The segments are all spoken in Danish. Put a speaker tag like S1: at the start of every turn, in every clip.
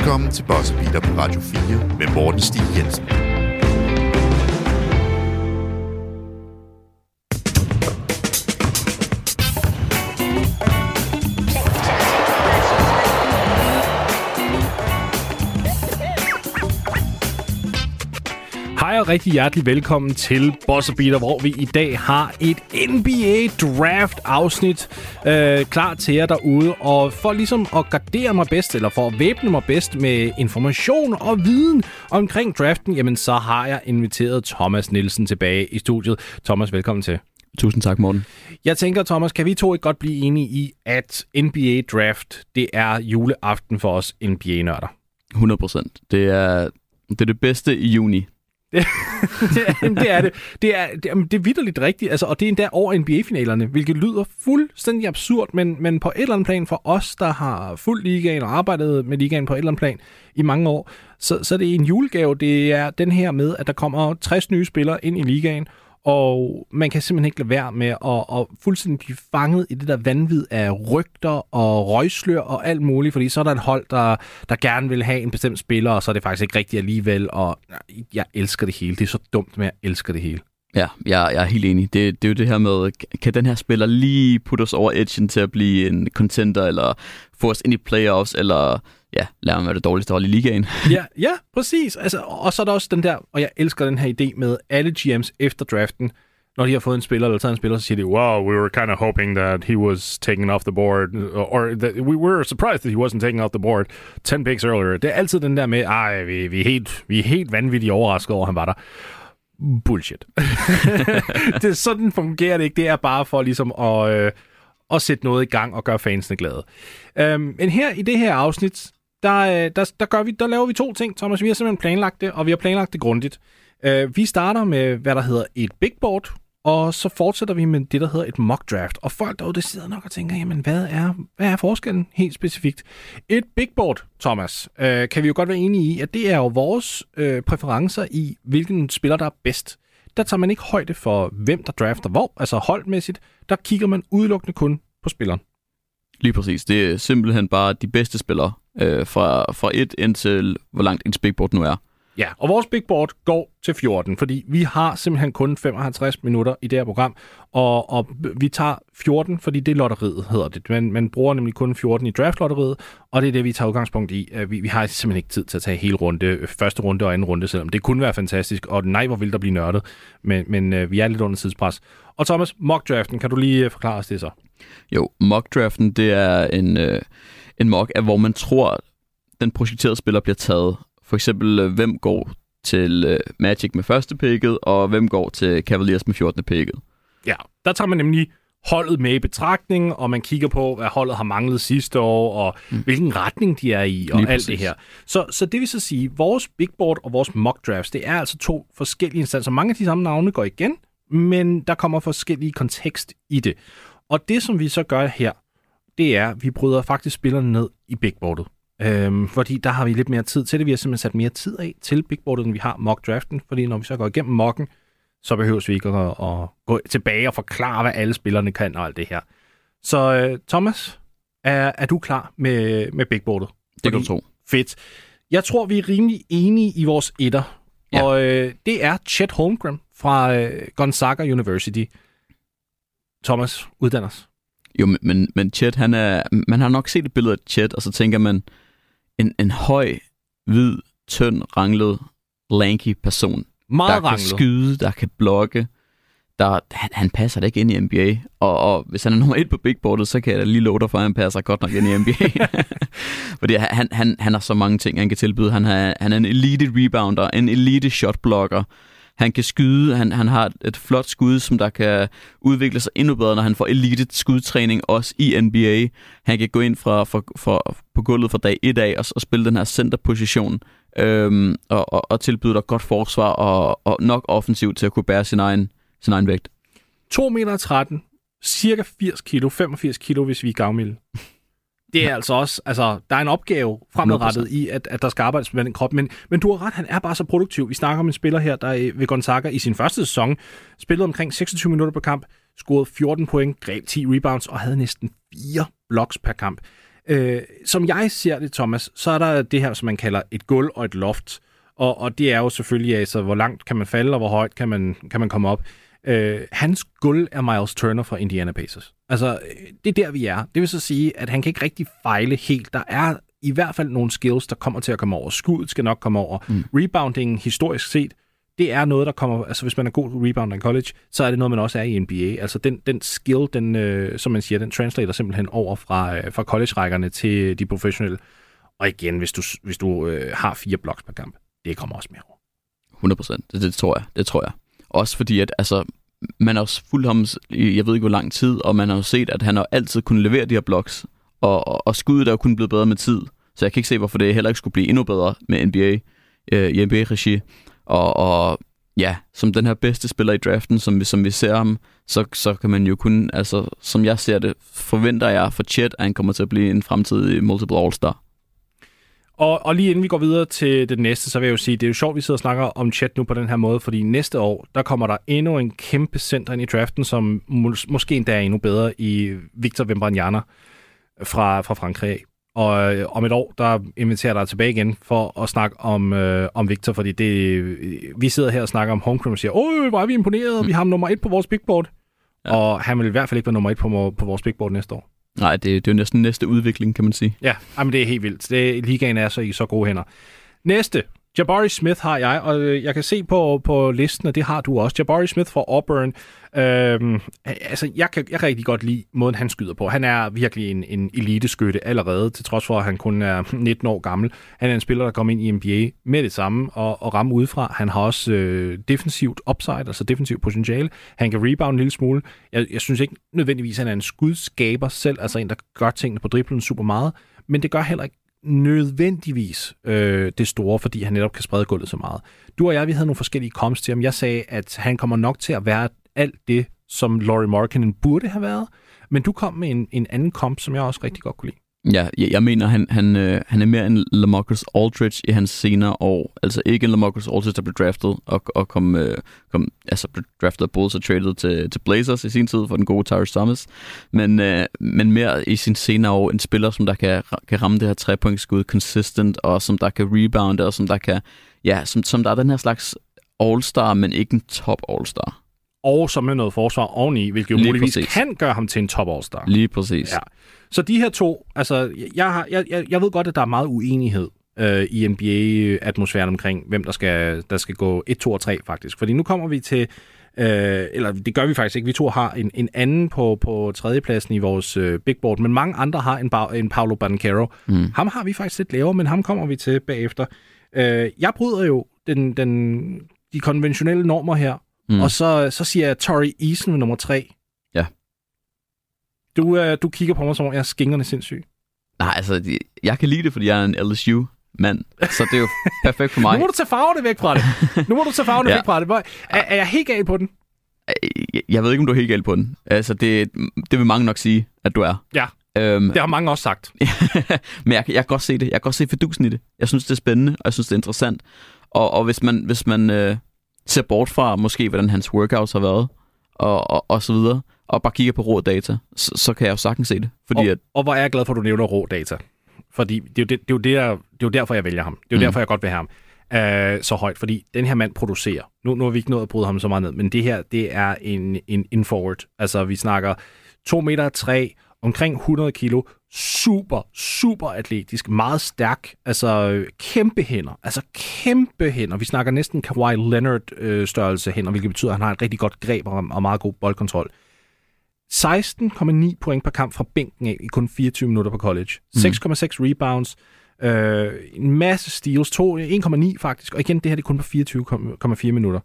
S1: Velkommen til Boss Beater på Radio 4 med Morten Stig Jensen.
S2: Rigtig hjertelig velkommen til Boss Beater, hvor vi i dag har et NBA Draft afsnit øh, klar til jer derude. Og for ligesom at gardere mig bedst, eller for at væbne mig bedst med information og viden omkring draften, jamen så har jeg inviteret Thomas Nielsen tilbage i studiet. Thomas, velkommen til.
S3: Tusind tak, Morten.
S2: Jeg tænker, Thomas, kan vi to ikke godt blive enige i, at NBA Draft, det er juleaften for os NBA-nørder?
S3: 100 procent. Det er, det er det bedste i juni
S2: det, det er det. Det er, det, det er vidderligt rigtigt, altså, og det er endda over NBA-finalerne, hvilket lyder fuldstændig absurd, men, men på et eller andet plan for os, der har fuldt ligaen og arbejdet med ligaen på et eller andet plan i mange år, så, så det er en julegave. Det er den her med, at der kommer 60 nye spillere ind i ligaen, og man kan simpelthen ikke lade være med at, at fuldstændig blive fanget i det der vanvid af rygter og røgslør og alt muligt, fordi så er der et hold, der, der gerne vil have en bestemt spiller, og så er det faktisk ikke rigtigt alligevel, og jeg elsker det hele. Det er så dumt, men jeg elsker det hele.
S3: Ja, jeg, jeg er helt enig. Det, det er jo det her med, kan den her spiller lige putte os over edgen til at blive en contender, eller få os ind i playoffs, eller ja, lad mig være det dårligste hold i ligaen.
S2: ja, ja, præcis. Altså, og så er der også den der, og jeg elsker den her idé med alle GM's efter draften, når de har fået en spiller eller taget en spiller, så siger de, wow, we were kind of hoping that he was taken off the board, or that we were surprised that he wasn't taken off the board 10 picks earlier. Det er altid den der med, ej, vi, vi, er, helt, vi er helt vanvittigt overrasket over, at han var der. Bullshit. det sådan fungerer det ikke. Det er bare for ligesom at, øh, at sætte noget i gang og gøre fansene glade. Øhm, men her i det her afsnit, der, øh, der, der, gør vi, der laver vi to ting, Thomas. Vi har simpelthen planlagt det, og vi har planlagt det grundigt. Uh, vi starter med, hvad der hedder et big board, og så fortsætter vi med det, der hedder et mock draft. Og folk derude, der sidder nok og tænker, jamen hvad er, hvad er forskellen helt specifikt? Et big board, Thomas, uh, kan vi jo godt være enige i, at det er jo vores uh, præferencer i, hvilken spiller, der er bedst. Der tager man ikke højde for, hvem der drafter hvor, altså holdmæssigt. Der kigger man udelukkende kun på spilleren.
S3: Lige præcis. Det er simpelthen bare de bedste spillere øh, fra, fra et indtil hvor langt ens big board nu er.
S2: Ja, og vores big board går til 14, fordi vi har simpelthen kun 55 minutter i det her program, og, og vi tager 14, fordi det er lotteriet, hedder det. Man, man bruger nemlig kun 14 i draftlotteriet, og det er det, vi tager udgangspunkt i. Vi, vi har simpelthen ikke tid til at tage hele runde, første runde og anden runde, selvom det kunne være fantastisk, og nej, hvor vil der blive nørdet, men, men øh, vi er lidt under tidspres. Og Thomas, mock draften, kan du lige øh, forklare os det så?
S3: Jo, mock draften, det er en, øh, en mock, af hvor man tror, den projekterede spiller bliver taget. For eksempel, øh, hvem går til øh, Magic med første picket, og hvem går til Cavaliers med 14. picket.
S2: Ja, der tager man nemlig holdet med i betragtning, og man kigger på, hvad holdet har manglet sidste år, og mm. hvilken retning de er i, og Lige alt præcis. det her. Så, så det vil så sige, vores big board og vores mock drafts, det er altså to forskellige instanser. Mange af de samme navne går igen, men der kommer forskellige kontekst i det. Og det, som vi så gør her, det er, at vi bryder faktisk spillerne ned i bigboardet. Øhm, fordi der har vi lidt mere tid til det. Vi har simpelthen sat mere tid af til bigboardet, end vi har mock draften. Fordi når vi så går igennem mocken, så behøver vi ikke at, at gå tilbage og forklare, hvad alle spillerne kan og alt det her. Så øh, Thomas, er, er du klar med, med bigboardet?
S3: Det kan du tro.
S2: Fedt. Jeg tror, vi er rimelig enige i vores etter. Ja. Og øh, det er Chet Holmgren fra øh, Gonzaga University. Thomas, uddann os.
S3: Jo, men, men, Chet, han er, man har nok set et billede af Chet, og så tænker man, en, en høj, hvid, tynd, ranglet, lanky person.
S2: Meget
S3: der
S2: ranglet.
S3: kan skyde, der kan blokke. Der, han, han passer da ikke ind i NBA. Og, og hvis han er nummer et på big boardet, så kan jeg da lige love dig for, at han passer godt nok ind i NBA. Fordi han, han, han har så mange ting, han kan tilbyde. Han, har, han er en elite rebounder, en elite shotblocker. Han kan skyde, han, han har et flot skud, som der kan udvikle sig endnu bedre, når han får elite skudtræning, også i NBA. Han kan gå ind fra, fra, fra, på gulvet fra dag 1 af og, og spille den her centerposition, øhm, og, og, og tilbyde dig godt forsvar og, og nok offensivt til at kunne bære sin egen, sin egen vægt.
S2: 2 meter 13, cirka 80 kilo, 85 kilo, hvis vi er gavmilde det er altså også, altså, der er en opgave fremadrettet 100%. i, at, at der skal arbejdes med den krop, men, men du har ret, han er bare så produktiv. Vi snakker om en spiller her, der ved Gonzaga i sin første sæson spillede omkring 26 minutter per kamp, scorede 14 point, greb 10 rebounds og havde næsten 4 blocks per kamp. Øh, som jeg ser det, Thomas, så er der det her, som man kalder et gulv og et loft. Og, og det er jo selvfølgelig, altså, hvor langt kan man falde, og hvor højt kan man, kan man komme op. Øh, hans gulv er Miles Turner fra Indiana Pacers. Altså, øh, det er der, vi er. Det vil så sige, at han kan ikke rigtig fejle helt. Der er i hvert fald nogle skills, der kommer til at komme over. Skuddet skal nok komme over. Mm. Rebounding, historisk set, det er noget, der kommer... Altså, hvis man er god rebounder i college, så er det noget, man også er i NBA. Altså, den, den skill, den, øh, som man siger, den translater simpelthen over fra, øh, fra college-rækkerne til de professionelle. Og igen, hvis du, hvis du øh, har fire blocks per kamp, det kommer også mere over.
S3: 100 procent. Det, det, tror jeg. Det tror jeg. Også fordi, at altså, man har også fulgt ham i, jeg ved ikke hvor lang tid, og man har jo set, at han har altid kunnet levere de her blocks, og, og, og skuddet er jo kun blevet bedre med tid. Så jeg kan ikke se, hvorfor det heller ikke skulle blive endnu bedre med NBA, øh, i NBA-regi. Og, og ja, som den her bedste spiller i draften, som vi, som vi ser ham, så, så kan man jo kun, altså som jeg ser det, forventer jeg for Chet, at han kommer til at blive en fremtidig multiple all-star.
S2: Og, og lige inden vi går videre til det næste, så vil jeg jo sige, det er jo sjovt, vi sidder og snakker om chat nu på den her måde, fordi næste år, der kommer der endnu en kæmpe center ind i draften, som mås- måske endda er endnu bedre i Victor Wembanyama fra, fra Frankrig. Og øh, om et år, der inviterer jeg dig tilbage igen for at snakke om, øh, om Victor, fordi det, vi sidder her og snakker om Homecrew og siger, åh, hvor er vi imponeret, vi har ham nummer et på vores big board. Ja. Og han vil i hvert fald ikke være nummer et på, på vores big board næste år.
S3: Nej, det, det er jo næsten næste udvikling, kan man sige.
S2: Ja, men det er helt vildt. Det, ligaen er så i så gode hænder. Næste, Jabari Smith har jeg, og øh, jeg kan se på, på listen, og det har du også. Jabari Smith fra Auburn. Øhm, altså, jeg kan, jeg kan rigtig godt lide måden, han skyder på. Han er virkelig en, en eliteskytte allerede, til trods for, at han kun er 19 år gammel. Han er en spiller, der kommer ind i NBA med det samme og, og ramme udefra. Han har også øh, defensivt upside, altså defensivt potentiale. Han kan rebound en lille smule. Jeg, jeg synes ikke nødvendigvis, at han er en skudskaber selv, altså en, der gør tingene på driblen super meget, men det gør heller ikke nødvendigvis øh, det store, fordi han netop kan sprede gulvet så meget. Du og jeg, vi havde nogle forskellige komst til ham. Jeg sagde, at han kommer nok til at være alt det, som Laurie Markkinen burde have været, men du kom med en, en anden komp, som jeg også rigtig godt kunne lide.
S3: Ja, jeg, jeg mener, han, han, øh, han er mere en Lamarcus Aldridge i hans senere år. Altså ikke en Lamarcus Aldridge, der blev draftet og, og kom, øh, kom, altså blev draftet af Bulls og traded til, til Blazers i sin tid for den gode Tyrese Thomas. Men, øh, men mere i sin senere år en spiller, som der kan, kan ramme det her trepointskud consistent, og som der kan rebounde, og som der kan, ja, som, som der er den her slags all-star, men ikke en top all-star.
S2: Og som med noget forsvar oveni, hvilket jo
S3: Lige
S2: muligvis
S3: præcis.
S2: kan gøre ham til en top all-star.
S3: Lige præcis.
S2: Ja. Så de her to, altså, jeg, har, jeg, jeg, jeg ved godt, at der er meget uenighed øh, i NBA-atmosfæren omkring, hvem der skal, der skal gå 1, 2 og 3 faktisk. Fordi nu kommer vi til, øh, eller det gør vi faktisk ikke, vi to har en, en anden på, på tredjepladsen i vores øh, big board, men mange andre har en, en Paolo Banquero.
S3: Mm.
S2: Ham har vi faktisk lidt lavere, men ham kommer vi til bagefter. Øh, jeg bryder jo den, den, de konventionelle normer her, mm. og så, så siger jeg Tori Eason nummer 3.
S3: Ja.
S2: Du, øh, du kigger på mig, som om jeg er skingerne sindssyg.
S3: Nej, altså, jeg kan lide det, fordi jeg er en LSU-mand, så det er jo perfekt for mig.
S2: Nu må du tage farverne væk fra det. Nu må du tage farverne ja. Væk fra det. Er, er jeg helt gal på den?
S3: Jeg- ved ikke, om du er helt galt på den. Altså, det, det vil mange nok sige, at du er.
S2: Ja,
S3: Øhm,
S2: det har mange også sagt.
S3: men jeg, jeg kan godt se det. Jeg kan godt se fedusen i det. Jeg synes, det er spændende, og jeg synes, det er interessant. Og, og hvis man, hvis man øh, ser bort fra måske, hvordan hans workouts har været, og, og, og så videre, og bare kigger på rå data, så, så kan jeg jo sagtens se det. Fordi
S2: Og,
S3: at,
S2: og hvor er jeg glad for, at du nævner rå data. Fordi det er jo, det, det, er jo, det, der, det er jo derfor, jeg vælger ham. Det er jo mm. Derfor, jeg godt vil have ham øh, så højt. Fordi den her mand producerer. Nu, nu har vi ikke nået at bryde ham så meget ned, men det her, det er en, en, en forward. Altså, vi snakker 2 meter 3, omkring 100 kilo, super, super atletisk, meget stærk, altså øh, kæmpe hænder, altså kæmpe hænder. Vi snakker næsten Kawhi Leonard øh, størrelse hænder, hvilket betyder, at han har et rigtig godt greb og, og meget god boldkontrol. 16,9 point per kamp fra bænken af i kun 24 minutter på college. 6,6 rebounds, øh, en masse steals, to- 1,9 faktisk, og igen, det her det er kun på 24,4 minutter.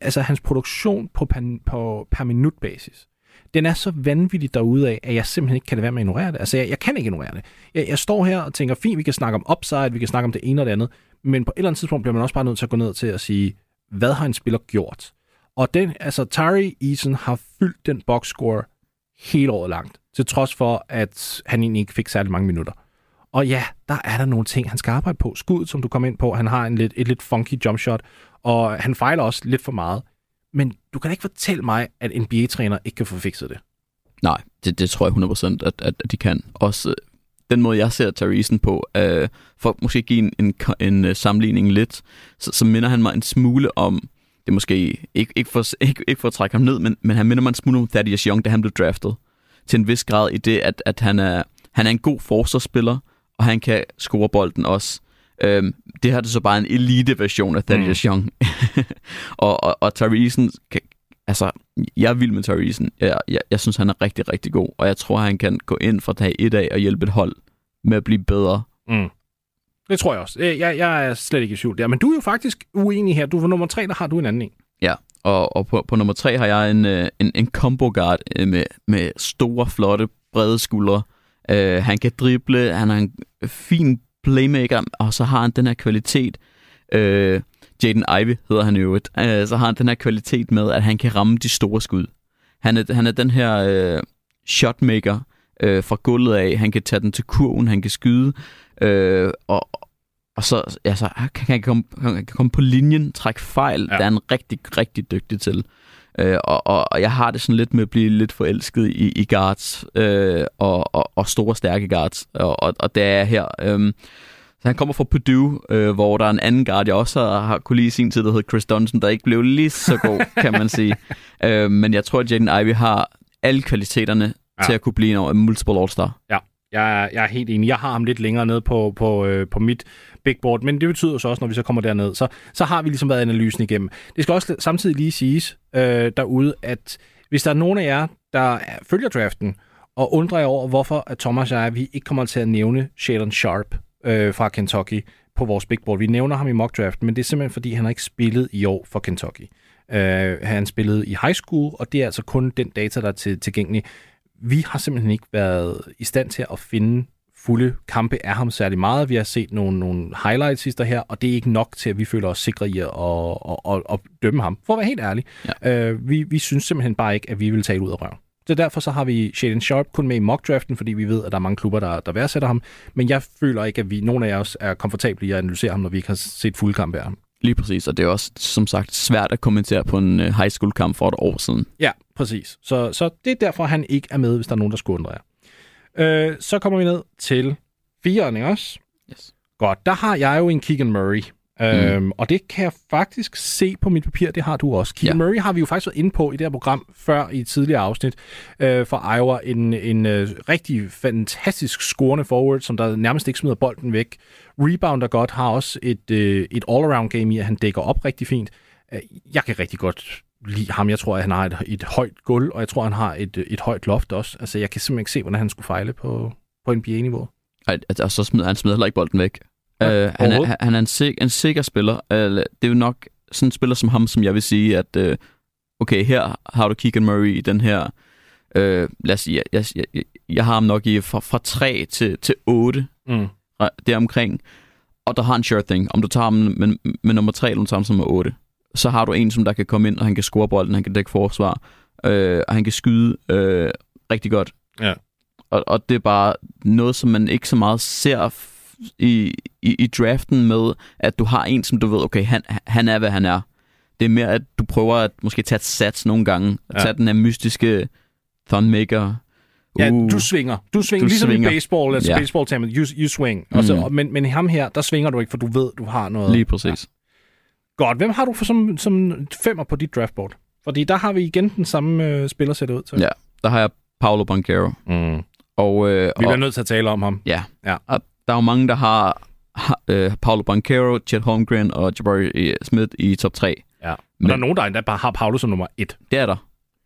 S2: Altså hans produktion på per, på per minut basis, den er så vanvittig derude af, at jeg simpelthen ikke kan lade være med at ignorere det. Altså, jeg, jeg kan ikke ignorere det. Jeg, jeg står her og tænker, fint, vi kan snakke om upside, vi kan snakke om det ene og det andet, men på et eller andet tidspunkt bliver man også bare nødt til at gå ned til at sige, hvad har en spiller gjort? Og den, altså, Tari Eason har fyldt den boxscore hele året langt, til trods for, at han egentlig ikke fik særlig mange minutter. Og ja, der er der nogle ting, han skal arbejde på. Skuddet, som du kom ind på, han har en lidt, et lidt funky jump shot, og han fejler også lidt for meget. Men du kan da ikke fortælle mig, at NBA-træner ikke kan få fikset det.
S3: nej, det, det tror jeg 100% at, at, at de kan. Også, øh, den måde, jeg ser Theresen på, øh, for at måske give en, en, en øh, sammenligning lidt, så, så minder han mig en smule om, det er måske ikke, ikke, for, ikke, ikke for at trække ham ned, men, men han minder mig en smule om Thaddeus Young, da han blev draftet. Til en vis grad i det, at, at han, er, han er en god forsvarsspiller, og han kan score bolden også. Øhm, det her er så bare en elite-version af Thaddeus mm. Young. og, og, og Theresen, altså, jeg er vild med Theresen. Jeg, jeg, jeg synes, han er rigtig, rigtig god, og jeg tror, han kan gå ind fra dag et af og hjælpe et hold med at blive bedre.
S2: Mm. Det tror jeg også. Jeg, jeg er slet ikke i tvivl der. Men du er jo faktisk uenig her. Du er nummer tre, der har du en anden en.
S3: Ja, og, og på, på nummer tre har jeg en, øh, en, en combo guard øh, med, med store, flotte, brede skuldre. Uh, han kan drible, han er en fin playmaker, og så har han den her kvalitet. Uh, Jaden Ivey hedder han jo. Uh, så har han den her kvalitet med, at han kan ramme de store skud. Han er, han er den her uh, shotmaker uh, fra gulvet af. Han kan tage den til kurven, han kan skyde. Uh, og, og så altså, kan han komme, kan komme på linjen, trække fejl. Ja. Det er han rigtig, rigtig dygtig til. Øh, og, og, jeg har det sådan lidt med at blive lidt forelsket i, i guards øh, og, og, og store, stærke guards. Og, og, og det er her. Øh, så han kommer fra Purdue, øh, hvor der er en anden guard, jeg også har, har kunne lide i sin tid, der hedder Chris Dunson, der ikke blev lige så god, kan man sige. Øh, men jeg tror, at Jaden Ivey har alle kvaliteterne ja. til at kunne blive en multiple all-star.
S2: Ja. Jeg er, jeg er helt enig. Jeg har ham lidt længere ned på, på, øh, på mit big board, men det betyder så også, når vi så kommer derned, så, så har vi ligesom været analysen igennem. Det skal også samtidig lige siges øh, derude, at hvis der er nogen af jer, der følger draften, og undrer jer over, hvorfor at Thomas og jeg, vi ikke kommer til at nævne Shadon Sharp øh, fra Kentucky på vores big board. Vi nævner ham i mock draft, men det er simpelthen, fordi han har ikke spillet i år for Kentucky. Øh, han spillede i high school, og det er altså kun den data, der er til, tilgængelig vi har simpelthen ikke været i stand til at finde fulde kampe af ham særlig meget. Vi har set nogle, nogle highlights sidste her, og det er ikke nok til, at vi føler os sikre i at, at, at, at dømme ham. For at være helt ærlig. Ja. Uh, vi, vi synes simpelthen bare ikke, at vi vil tage ud af røven. Så derfor så har vi Shaden Sharp kun med i mock-draften, fordi vi ved, at der er mange klubber, der, der værdsætter ham. Men jeg føler ikke, at vi, nogen af os er komfortable i at analysere ham, når vi ikke har set fulde kampe af ham.
S3: Lige præcis, og det er også, som sagt, svært at kommentere på en øh, high school kamp for et år siden.
S2: Ja, præcis. Så, så det er derfor, han ikke er med, hvis der er nogen, der skulle undre jer. Øh, så kommer vi ned til fire, ikke også?
S3: Yes.
S2: Godt, der har jeg jo en Keegan Murray. Mm. Øhm, og det kan jeg faktisk se på mit papir, det har du også. Keegan ja. Murray har vi jo faktisk været inde på i det her program før i et tidligere afsnit øh, for Iowa. En, en øh, rigtig fantastisk scorende forward, som der nærmest ikke smider bolden væk. Rebounder godt, har også et, øh, et all-around game i, at han dækker op rigtig fint. Øh, jeg kan rigtig godt lide ham. Jeg tror, at han har et, et højt gulv, og jeg tror, han har et, et højt loft også. Altså, jeg kan simpelthen ikke se, hvordan han skulle fejle på, på NBA-niveau.
S3: Altså, og så smider han smider heller ikke bolden væk. Ja, uh, han, er, han er en, sik, en sikker spiller. Uh, det er jo nok sådan en spiller som ham, som jeg vil sige, at uh, okay, her har du Keegan Murray i den her... Uh, lad os sige, jeg, jeg, jeg, jeg har ham nok i fra, fra 3 til, til 8. Mm. Deromkring. Og der har en sure thing. Om du tager ham med, med nummer 3, eller du tager ham som nummer 8. Så har du en, som der kan komme ind, og han kan score bolden, han kan dække forsvar, øh, og han kan skyde øh, rigtig godt.
S2: Ja.
S3: Og, og det er bare noget, som man ikke så meget ser i, i, i draften med, at du har en, som du ved, okay, han, han er, hvad han er. Det er mere, at du prøver at måske tage et sats nogle gange, at ja. tage den her mystiske Thunmaker.
S2: Uh, ja, du svinger. Du svinger, du ligesom svinger. i baseball, altså ja. baseball you, you swing. Mm. så, men, men ham her, der svinger du ikke, for du ved, du har noget.
S3: Lige præcis.
S2: Godt. Hvem har du for som, som femmer på dit draftboard? Fordi der har vi igen den samme øh, spiller sæt ud til.
S3: Ja, der har jeg Paolo Banquero.
S2: Mm.
S3: Og, øh,
S2: vi bliver og, nødt til at tale om ham.
S3: Ja,
S2: ja.
S3: Og der er jo mange, der har, har øh, Paulo Banquero, Chet Holmgren og Jabari øh, Smith i top 3.
S2: Ja, men, men der er nogen, der endda bare har Paulo som nummer 1.
S3: Det er der.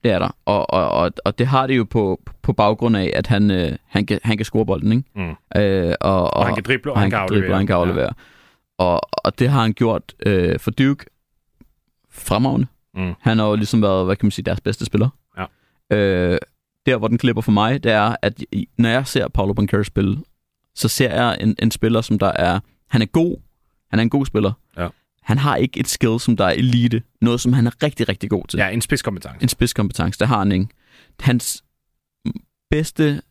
S3: Det er der. Og, og, og, og det har det jo på, på baggrund af, at han, øh, han, kan, han kan score bolden, ikke?
S2: Mm. Øh, og, og,
S3: og
S2: han kan drible, og, og han,
S3: kan
S2: aflevere. Drible,
S3: og han kan aflevere. Ja. Og, og det har han gjort øh, for Duke fremragende.
S2: Mm.
S3: Han har jo ligesom været, hvad kan man sige, deres bedste spiller.
S2: Ja.
S3: Øh, der, hvor den klipper for mig, det er, at når jeg ser Paulo Banquero spille, så ser jeg en, en spiller, som der er... Han er god. Han er en god spiller.
S2: Ja.
S3: Han har ikke et skill, som der er elite. Noget, som han er rigtig, rigtig god til.
S2: Ja, en spidskompetence.
S3: En spidskompetence, det har han ikke. Hans bedste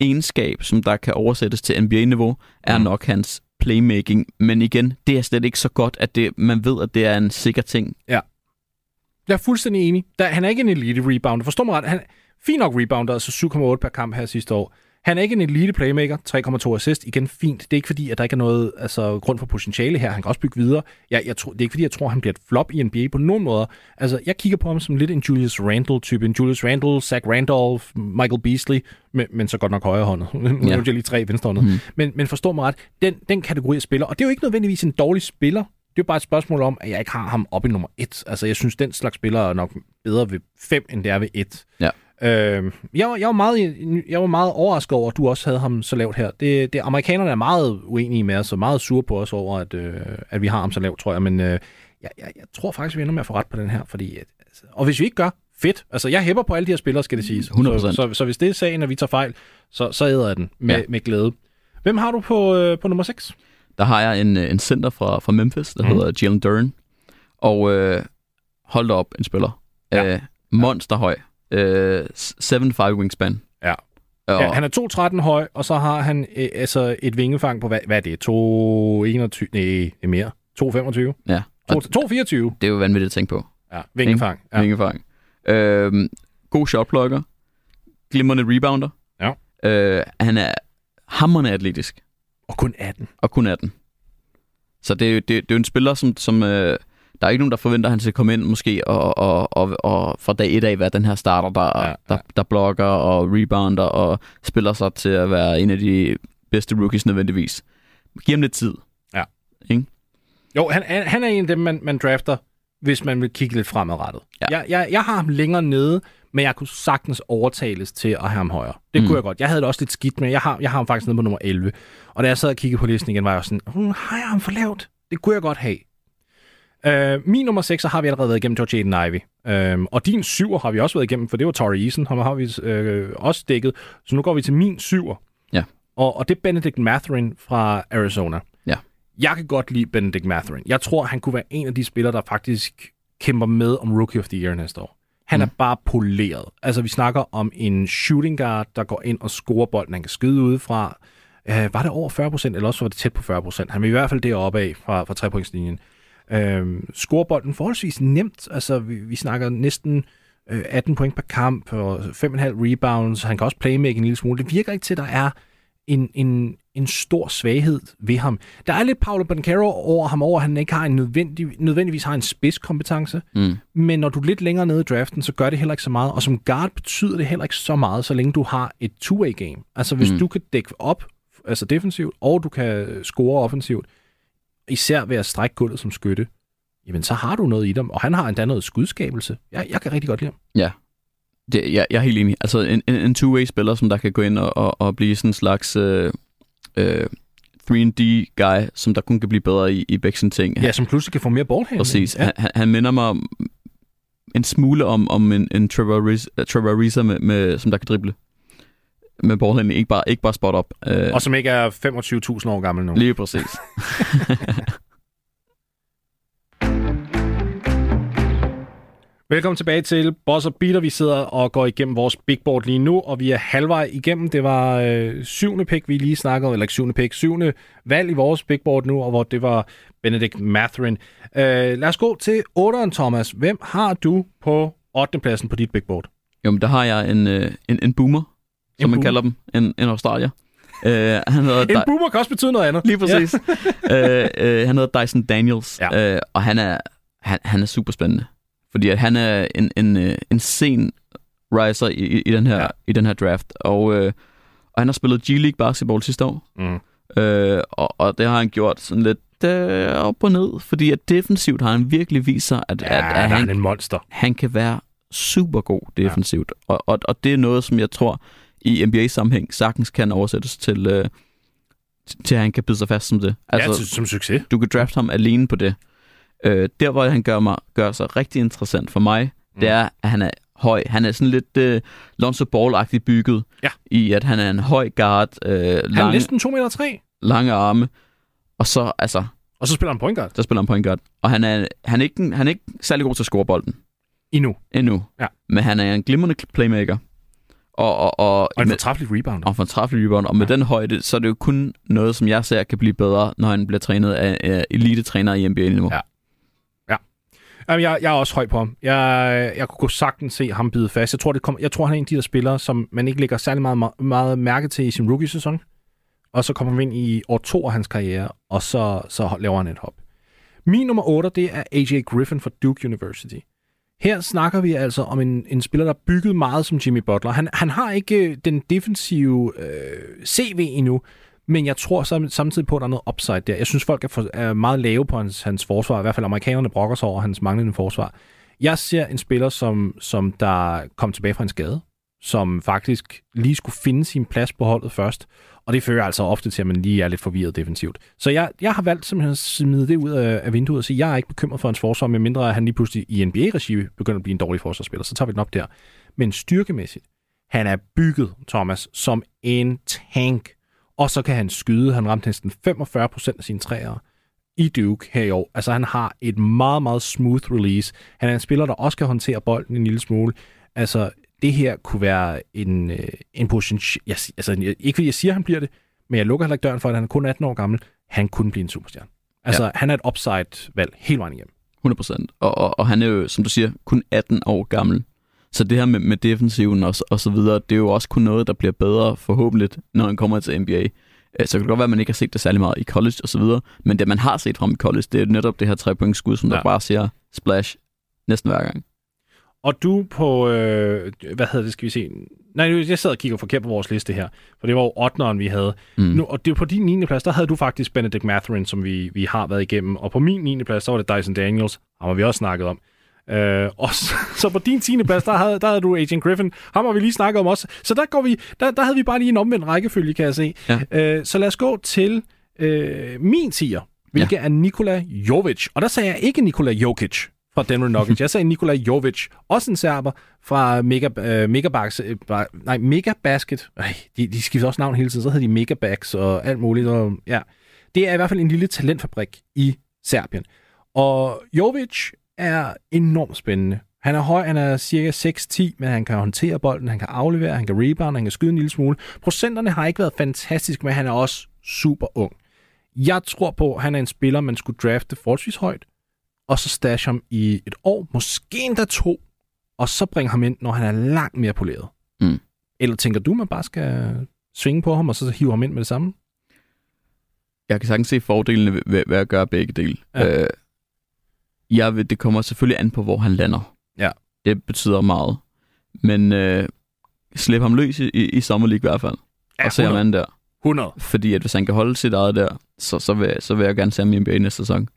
S3: egenskab, som der kan oversættes til NBA-niveau, er mm. nok hans playmaking. Men igen, det er slet ikke så godt, at det, man ved, at det er en sikker ting.
S2: Ja. Jeg er fuldstændig enig. Der, han er ikke en elite rebounder. Forstår mig ret. Han, fint nok rebounder, altså 7,8 per kamp her sidste år. Han er ikke en elite playmaker, 3,2 assist, igen fint. Det er ikke fordi, at der ikke er noget altså, grund for potentiale her. Han kan også bygge videre. Jeg, jeg tror, det er ikke fordi, jeg tror, han bliver et flop i NBA på nogen måder. Altså, jeg kigger på ham som lidt en Julius Randle-type. En Julius Randle, Zach Randolph, Michael Beasley, men, men så godt nok højrehåndet. Nu
S3: Ja.
S2: ja. jeg lige tre venstrehåndet. Mm. Men, men forstå mig ret, den, den kategori af spiller, og det er jo ikke nødvendigvis en dårlig spiller, det er jo bare et spørgsmål om, at jeg ikke har ham op i nummer et. Altså, jeg synes, den slags spiller er nok bedre ved fem, end det er ved et.
S3: Ja.
S2: Øh, jeg, jeg, var meget, jeg var meget overrasket over, at du også havde ham så lavt her. Det, det, amerikanerne er meget uenige med os, og meget sure på os over, at, øh, at vi har ham så lavt, tror jeg. Men øh, jeg, jeg, jeg tror faktisk, vi ender med at få ret på den her. Fordi, at, altså, og hvis vi ikke gør, fedt. Altså, jeg hæpper på alle de her spillere, skal det siges.
S3: 100%.
S2: Så, så, så hvis det er sagen, at vi tager fejl, så, så æder jeg den med,
S3: Ja.
S2: med glæde. Hvem har du på, øh, på nummer 6?
S3: Der har jeg en, øh, en center fra, fra Memphis, der mm. hedder Jalen Duren. Og øh, hold op, en spiller.
S2: Ja.
S3: Øh, monsterhøj. Øh, 7-5 wingspan.
S2: Ja.
S3: Og,
S2: Ja, han er 2,13 høj, og så har han øh, altså et vingefang på, hvad, hvad er det? 2,21? Nej, det er mere. 2,25?
S3: ja. Og
S2: 2,24?
S3: det er jo vanvittigt at tænke på.
S2: Ja, vingefang.
S3: Ja. Vingefang. Øh, god shotplukker. Glimrende rebounder.
S2: Ja.
S3: Øh, han er hammerende atletisk.
S2: Og kun 18.
S3: og kun 18. Så det er jo, det, det er jo en spiller, som, som øh, der er ikke nogen, der forventer, at han skal komme ind måske og, og, og, og fra dag et af være den her starter, der,
S2: Ja,
S3: ja,
S2: ja.
S3: ja. der, der blokker og rebounder og spiller sig til at være en af de bedste rookies nødvendigvis. Giv ham lidt tid.
S2: Jo, han, han han er en af dem, man, man drafter, hvis man vil kigge lidt fremadrettet.
S3: Ja.
S2: Jeg, jeg, jeg har ham længere nede, men jeg kunne sagtens overtales til at have ham højere. Det
S3: Mm.
S2: kunne jeg godt. Jeg havde det også lidt skidt med. Jeg har, jeg har ham faktisk nede på nummer 11. Og da jeg sad og kiggede på listen igen, var jeg sådan, hm, har jeg ham for lavt? Det kunne jeg godt have. Uh, min nummer 6 har vi allerede været igennem George Aiden Ivey. Uh, og din syver har vi også været igennem, for det var Torrey Eason. Ham har vi uh, også dækket. Så nu går vi til min syver.
S3: Ja.
S2: Og, og det er Benedict Matherin fra Arizona.
S3: Ja.
S2: Jeg kan godt lide Benedict Matherin. Jeg tror, han kunne være en af de spillere, der faktisk kæmper med om Rookie of the Year næste år. Han mm. er bare poleret. Altså, vi snakker om en shooting guard, der går ind og scorer bolden, han kan skyde udefra. Uh, var det over 40 procent, eller også var det tæt på 40 procent? Han vil i hvert fald deroppe af fra, fra trepointslinjen. Uh, scorer bolden forholdsvis nemt. Altså, vi, vi snakker næsten øh, 18 point per kamp og 5,5 rebounds. Han kan også playmake en lille smule. Det virker ikke til, at der er en, en, en stor svaghed ved ham. Der er lidt Paolo Banchero over ham over, at han ikke har en nødvendig, nødvendigvis har en spidskompetence,
S3: Mm.
S2: men når du er lidt længere nede i draften, så gør det heller ikke så meget. Og som guard betyder det heller ikke så meget, så længe du har et two-way game. Altså hvis. Mm. du kan dække op, altså defensivt, og du kan score offensivt, især ved at strække gulvet som skytte, jamen så har du noget i dem. Og han har endda noget skudskabelse. Jeg, jeg kan rigtig godt lide ham.
S3: Det, jeg, jeg er helt enig. Altså en, en, en two-way-spiller, som der kan gå ind og, og, og blive sådan en slags øh, øh, 3D-guy, som der kun kan blive bedre i, i begge sine ting.
S2: Ja, som pludselig kan få mere ballhandling.
S3: Præcis.
S2: Ja.
S3: Han, han- minder mig om, en smule om, om en, en Trevor, Ariza, Trevor Ariza, med, med, som der kan drible. Med ballhandling, ikke bare, ikke bare spot op. Øh,
S2: Og som ikke er 25.000 år gammel nu.
S3: Lige præcis.
S2: Velkommen tilbage til Boss og Beater. Vi sidder og går igennem vores big board lige nu, og vi er halvvej igennem. Det var øh, syvende pick, vi lige snakkede om, eller ikke syvende pick, syvende valg i vores big board nu, og hvor det var Benedict Matherin. Øh, lad os gå til 8'eren, Thomas. Hvem har du på 8. pladsen på dit big board?
S3: Jo, men der har jeg en, øh, en, en boomer, som man kalder dem. En, en australier. Øh, han hedder
S2: En boomer kan også betyde noget andet.
S3: Lige præcis. Ja. øh, øh, han hedder Dyson Daniels,
S2: Ja.
S3: øh, og han er, han, han er super spændende. Fordi at han er en, en, en sen riser i, i, den her,
S2: Ja.
S3: i den her draft. Og, øh, og han har spillet G-League basketball sidste år.
S2: Mm.
S3: Øh, og, og det har han gjort sådan lidt øh, op og ned, fordi at defensivt har han virkelig vist sig, at,
S2: Ja,
S3: at, at
S2: er
S3: han,
S2: han en monster.
S3: han kan være super god defensivt. Ja. Og, og, og det er noget, som jeg tror i NBA-sammenhæng sagtens kan oversættes til, øh, til at han kan bide sig fast som det.
S2: Altså, ja, til- som succes.
S3: du kan drafte ham alene på det. Øh, der, hvor han gør, mig, gør sig rigtig interessant for mig, mm. det er, at han er høj. Han er sådan lidt øh, Lonzo Ball-agtigt bygget,
S2: Ja.
S3: i at han er en høj guard, øh,
S2: Han er
S3: lange,
S2: næsten 2 meter 3,
S3: lange arme, og så, altså,
S2: og så spiller han point guard
S3: der spiller han point guard. Og han er, han er, ikke, han er ikke særlig god til at score bolden
S2: endnu.
S3: endnu.
S2: Ja.
S3: Men han er en glimrende playmaker. Og, og, og,
S2: Og en fortræffelig rebounder.
S3: og fortræffelig rebound. Og med
S2: Ja.
S3: den højde, så er det jo kun noget, som jeg ser kan blive bedre, når han bliver trænet af uh, elite-træner i NBA-niveau.
S2: Ja. Jamen, jeg, jeg er også høj på ham. Jeg, jeg kunne sagtens se ham bide fast. Jeg tror, det kom, jeg tror, han er en af de der spillere, som man ikke lægger særlig meget, meget mærke til i sin rookie-sæson. Og så kommer han ind i år to af hans karriere, og så, så laver han et hop. Min nummer 8, det er AJ Griffin fra Duke University. Her snakker vi altså om en, en spiller, der er bygget meget som Jimmy Butler. Han, han har ikke øh, den defensive øh, CV endnu, men jeg tror samtidig på, at der er noget upside der. Jeg synes, folk er, for, er meget lave på hans, hans forsvar. I hvert fald amerikanerne brokker sig over hans manglende forsvar. Jeg ser en spiller, som, som der kom tilbage fra en skade, som faktisk lige skulle finde sin plads på holdet først. Og det fører altså ofte til, at man lige er lidt forvirret defensivt. Så jeg, jeg har valgt simpelthen at smide det ud af, af vinduet og sige, at jeg er ikke bekymret for hans forsvar, medmindre han lige pludselig i NBA-regi begynder at blive en dårlig forsvarsspiller. Så tager vi den op der. Men styrkemæssigt, han er bygget, Thomas, som en tank. Og så kan han skyde. Han ramte næsten 45 procent af sine træer i Duke her i år. Altså han har et meget, meget smooth release. Han er en spiller, der også kan håndtere bolden en lille smule. Altså det her kunne være en, øh, en position... Jeg, altså, ikke fordi jeg siger, at han bliver det, men jeg lukker heller ikke døren for, at han er kun 18 år gammel. Han kunne blive en superstjerne. Altså, ja. han er et upside-valg hele vejen igennem.
S3: 100%. Og, og, og han er jo, som du siger, kun 18 år gammel. Så det her med, med defensiven og, og så videre, det er jo også kun noget, der bliver bedre forhåbentlig, når han kommer til NBA. Øh, så kan det godt være, at man ikke har set det særlig meget i college og så videre, men det, man har set fra i college, det er netop det her tre point skud, som ja. der bare siger splash næsten hver gang.
S2: Og du på, øh, hvad hedder det, skal vi se? Nej, jeg sad og kigger forkert på vores liste her, for det var jo 8'eren, vi havde. Mm. Nu, og det på din 9. plads, der havde du faktisk Benedict Matherin, som vi, vi har været igennem. Og på min 9. plads, så var det Dyson Daniels, ham har vi også snakket om. Øh, og så, så på din 10. plads, der havde, der havde du Agent Griffin. Ham har vi lige snakket om også. Så der, går vi, der, der havde vi bare lige en omvendt rækkefølge, kan jeg se. Ja. Øh, så lad os gå til øh, min 10'er, hvilket ja. er Nikola Jovic. Og der sagde jeg ikke Nikola Jokic, fra Denver Nuggets. Jeg sagde Nikola Jovic, også en serber fra Mega, Mega Megabax, øh, nej, Megabasket. Ej, de, de skifter også navn hele tiden, så hedder de Megabax og alt muligt. Og, ja. Det er i hvert fald en lille talentfabrik i Serbien. Og Jovic er enormt spændende. Han er høj, han er cirka 6-10, men han kan håndtere bolden, han kan aflevere, han kan rebound, han kan skyde en lille smule. Procenterne har ikke været fantastiske, men han er også super ung. Jeg tror på, at han er en spiller, man skulle drafte forholdsvis højt, og så stash ham i et år, måske endda to, og så bringe ham ind, når han er langt mere poleret. Mm. Eller tænker du, man bare skal svinge på ham, og så hive ham ind med det samme?
S3: Jeg kan sagtens se fordelene ved, ved at gøre begge dele. Ja. Øh, jeg vil, det kommer selvfølgelig an på, hvor han lander.
S2: Ja.
S3: Det betyder meget. Men øh, slip ham løs i, i Summer League i hvert fald. Ja, og se ham an der.
S2: 100.
S3: Fordi at hvis han kan holde sit eget der, så, så, vil, så vil jeg gerne se ham i NBA næste sæson.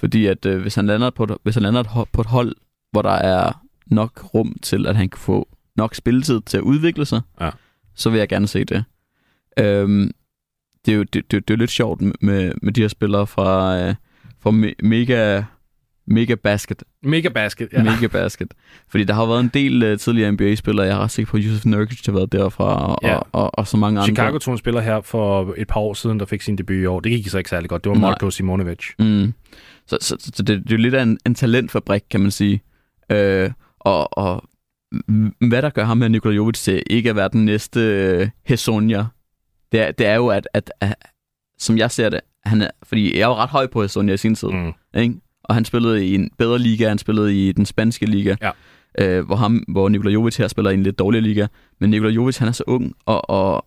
S3: Fordi at øh, hvis han lander, på et, hvis han lander et, på et hold, hvor der er nok rum til, at han kan få nok spilletid til at udvikle sig,
S2: ja.
S3: så vil jeg gerne se det. Øhm, det, er jo, det, det, det er jo lidt sjovt med, med de her spillere fra, øh, fra me, Mega, Mega Basket.
S2: Mega Basket, ja.
S3: Mega Basket. Fordi der har været en del uh, tidligere NBA-spillere. Jeg har set på, Yusuf Nurkic har været derfra, og, ja. og, og, og så mange
S2: Chicago
S3: andre.
S2: Chicago tog en spiller her for et par år siden, der fik sin debut i år. Det gik så ikke særlig godt. Det var Marko Simonovic.
S3: Mm. Så, så, så det, det er jo lidt af en, en talentfabrik, kan man sige. Øh, og, og hvad der gør ham med Nikola Jovic til ikke at være den næste øh, Hesonja, det er, det er jo, at, at, at, som jeg ser det, han er, fordi jeg jo ret høj på Hesonja i sin tid, mm. ikke? og han spillede i en bedre liga, han spillede i den spanske liga,
S2: ja.
S3: øh, hvor, ham, hvor Nikola Jovic her spiller i en lidt dårligere liga, men Nikola Jovic, han er så ung, og, og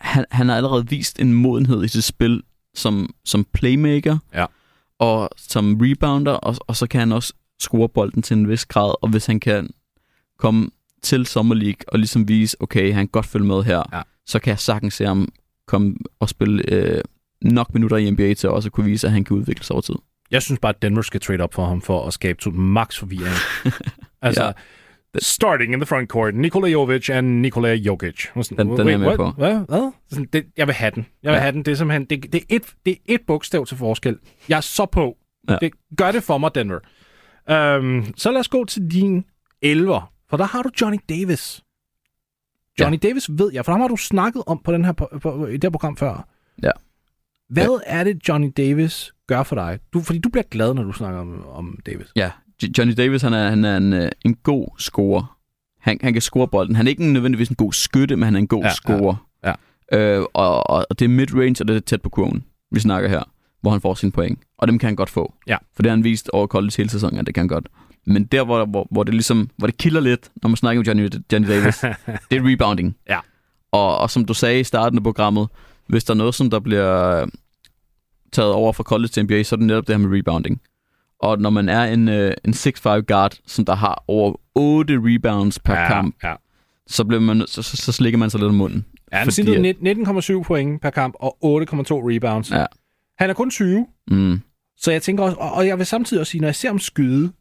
S3: han, han har allerede vist en modenhed i sit spil som, som playmaker,
S2: ja
S3: og som rebounder, og, og så kan han også score bolden til en vis grad, og hvis han kan komme til Summer League og ligesom vise, okay, han kan godt følge med her,
S2: ja.
S3: så kan jeg sagtens se ham komme og spille øh, nok minutter i NBA til også at kunne vise, at han kan udvikle sig over tid.
S2: Jeg synes bare, at Denver skal trade op for ham for at skabe max forvirring. altså, ja. Starting in the front court, Nikola Jovic and Nikola Jokic.
S3: Sådan, den, den er med på.
S2: Hvad? Hvad? Sådan, det, jeg vil have den. Jeg vil ja. have den. Det er simpelthen, det, det, er et, det er et bogstav til forskel. Jeg er så på. Ja. Det, gør det for mig, Denver. Um, så lad os gå til din 11'er, for der har du Johnny Davis. Johnny ja. Davis ved jeg, for ham har du snakket om på, den her, på, på, i det her program før.
S3: Ja.
S2: Hvad ja. er det, Johnny Davis gør for dig? Du, fordi du bliver glad, når du snakker om, om Davis.
S3: Ja, Johnny Davis, han er, han er en, øh, en god scorer. Han, han kan score bolden. Han er ikke nødvendigvis en god skytte, men han er en god ja, scorer.
S2: Ja,
S3: ja. Øh, og, og det er mid-range, og det er tæt på kurven, vi snakker her. hvor han får sine point. Og dem kan han godt få.
S2: Ja.
S3: For det har han vist over college hele sæsonen, at det kan han godt. Men der, hvor, hvor, hvor det ligesom, hvor det kilder lidt, når man snakker om Johnny, Johnny Davis, det er rebounding.
S2: Ja.
S3: Og, og som du sagde i starten af programmet, hvis der er noget, som der bliver taget over fra college til NBA, så er det netop det her med rebounding. Og når man er en, øh, en 6'5 guard, som der har over 8 rebounds per
S2: ja,
S3: kamp,
S2: Ja.
S3: så, bliver man, så, så, så slikker man sig lidt om munden.
S2: Ja, han
S3: Fordi
S2: snittede
S3: at-
S2: net- 19,7 point per kamp og 8,2 rebounds.
S3: Ja.
S2: Han er kun 20,
S3: Mm.
S2: så jeg tænker også, og jeg vil samtidig også sige, når jeg ser ham skyde,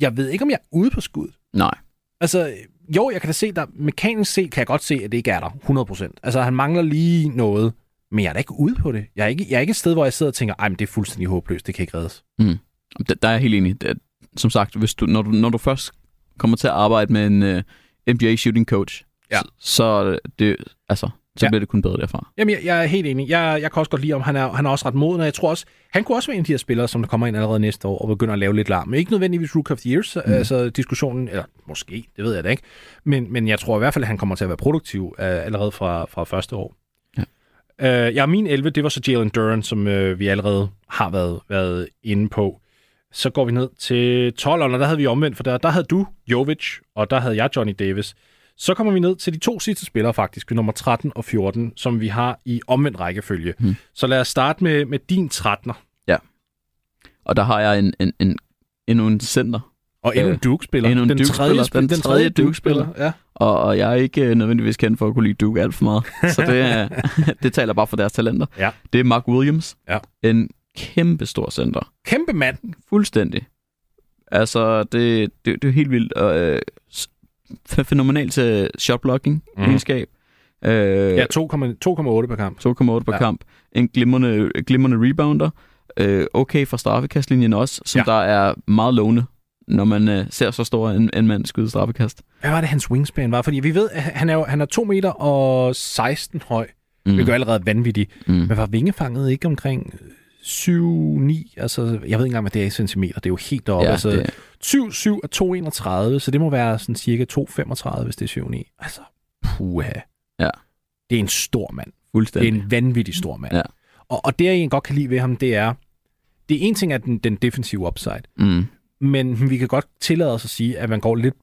S2: jeg ved ikke, om jeg er ude på skud.
S3: Nej.
S2: Altså, jo, jeg kan da se, der mekanisk set kan jeg godt se, at det ikke er der, 100%. Altså, han mangler lige noget, men jeg er da ikke ude på det. Jeg er ikke, jeg er ikke et sted, hvor jeg sidder og tænker, ej, men det er fuldstændig håbløst, det kan ikke reddes.
S3: Der, der er jeg helt enig. Som sagt, hvis du, når, du, når du først kommer til at arbejde med en uh, NBA shooting coach,
S2: Ja.
S3: så, så, det, altså, så
S2: Ja.
S3: bliver det kun bedre derfra.
S2: Jamen, jeg, jeg er helt enig. Jeg, jeg kan også godt lide, om han er, han er også ret moden, og jeg tror også, han kunne også være en af de her spillere, som der kommer ind allerede næste år og begynder at lave lidt larm. Ikke nødvendigvis Rook of the Years, mm. altså diskussionen, eller måske, det ved jeg da ikke. Men, men jeg tror i hvert fald, at han kommer til at være produktiv uh, allerede fra, fra første år.
S3: Ja.
S2: Uh, ja, min 11, det var så Jalen Duran, som uh, vi allerede har været, været inde på. Så går vi ned til 12'erne, og der havde vi omvendt, for der, der havde du Jovic, og der havde jeg Johnny Davis. Så kommer vi ned til de to sidste spillere faktisk, nummer 13 og 14, som vi har i omvendt rækkefølge.
S3: Hmm.
S2: Så lad os starte med, med din 13'er.
S3: Og der har jeg en, en, en, endnu en center,
S2: Og endnu en
S3: Øh,
S2: Duke-spiller.
S3: endnu en
S2: den,
S3: Duke-spiller.
S2: tredje, spil-
S3: Den
S2: den
S3: tredje
S2: Duke-spiller. Ja.
S3: og, og jeg er ikke øh, nødvendigvis kendt for at kunne lide Duke alt for meget. Så det, er, det taler bare for deres talenter.
S2: Ja.
S3: Det er Mark Williams.
S2: Ja.
S3: En kæmpe stor center.
S2: Kæmpe mand.
S3: Fuldstændig. Altså, det, det, det er helt vildt. Og, øh, fænomenalt til shotblocking
S2: Mhm.
S3: mm. egenskab. Øh,
S2: Ja, 2,8 per kamp.
S3: 2,8 per
S2: Ja.
S3: kamp. En glimrende, glimrende rebounder. Øh, okay fra straffekastlinjen også, som
S2: Ja.
S3: der er meget lovende, når man øh, ser så stor en, en mand skyde straffekast.
S2: Hvad var det, hans wingspan var? Fordi vi ved, at han er, jo, han er 2 meter og 16 høj,
S3: mm.
S2: Hvilket er allerede vanvittigt.
S3: Mm.
S2: Men var vingefanget ikke omkring 7-9? Altså, jeg ved ikke engang, hvad det er i centimeter. Det er jo helt deroppe.
S3: Ja,
S2: altså,
S3: det,
S2: 7-7 er 2,31, så det må være sådan cirka 2,35, hvis det er 7-9. Altså, puha.
S3: Ja.
S2: Det er en stor mand. Det er
S3: fuldstændig.
S2: en vanvittig stor mand.
S3: Ja.
S2: Og, og det, jeg egentlig godt kan lide ved ham, det er, det er en ting af den, den defensive upside,
S3: Mm.
S2: men vi kan godt tillade os at sige, at man går lidt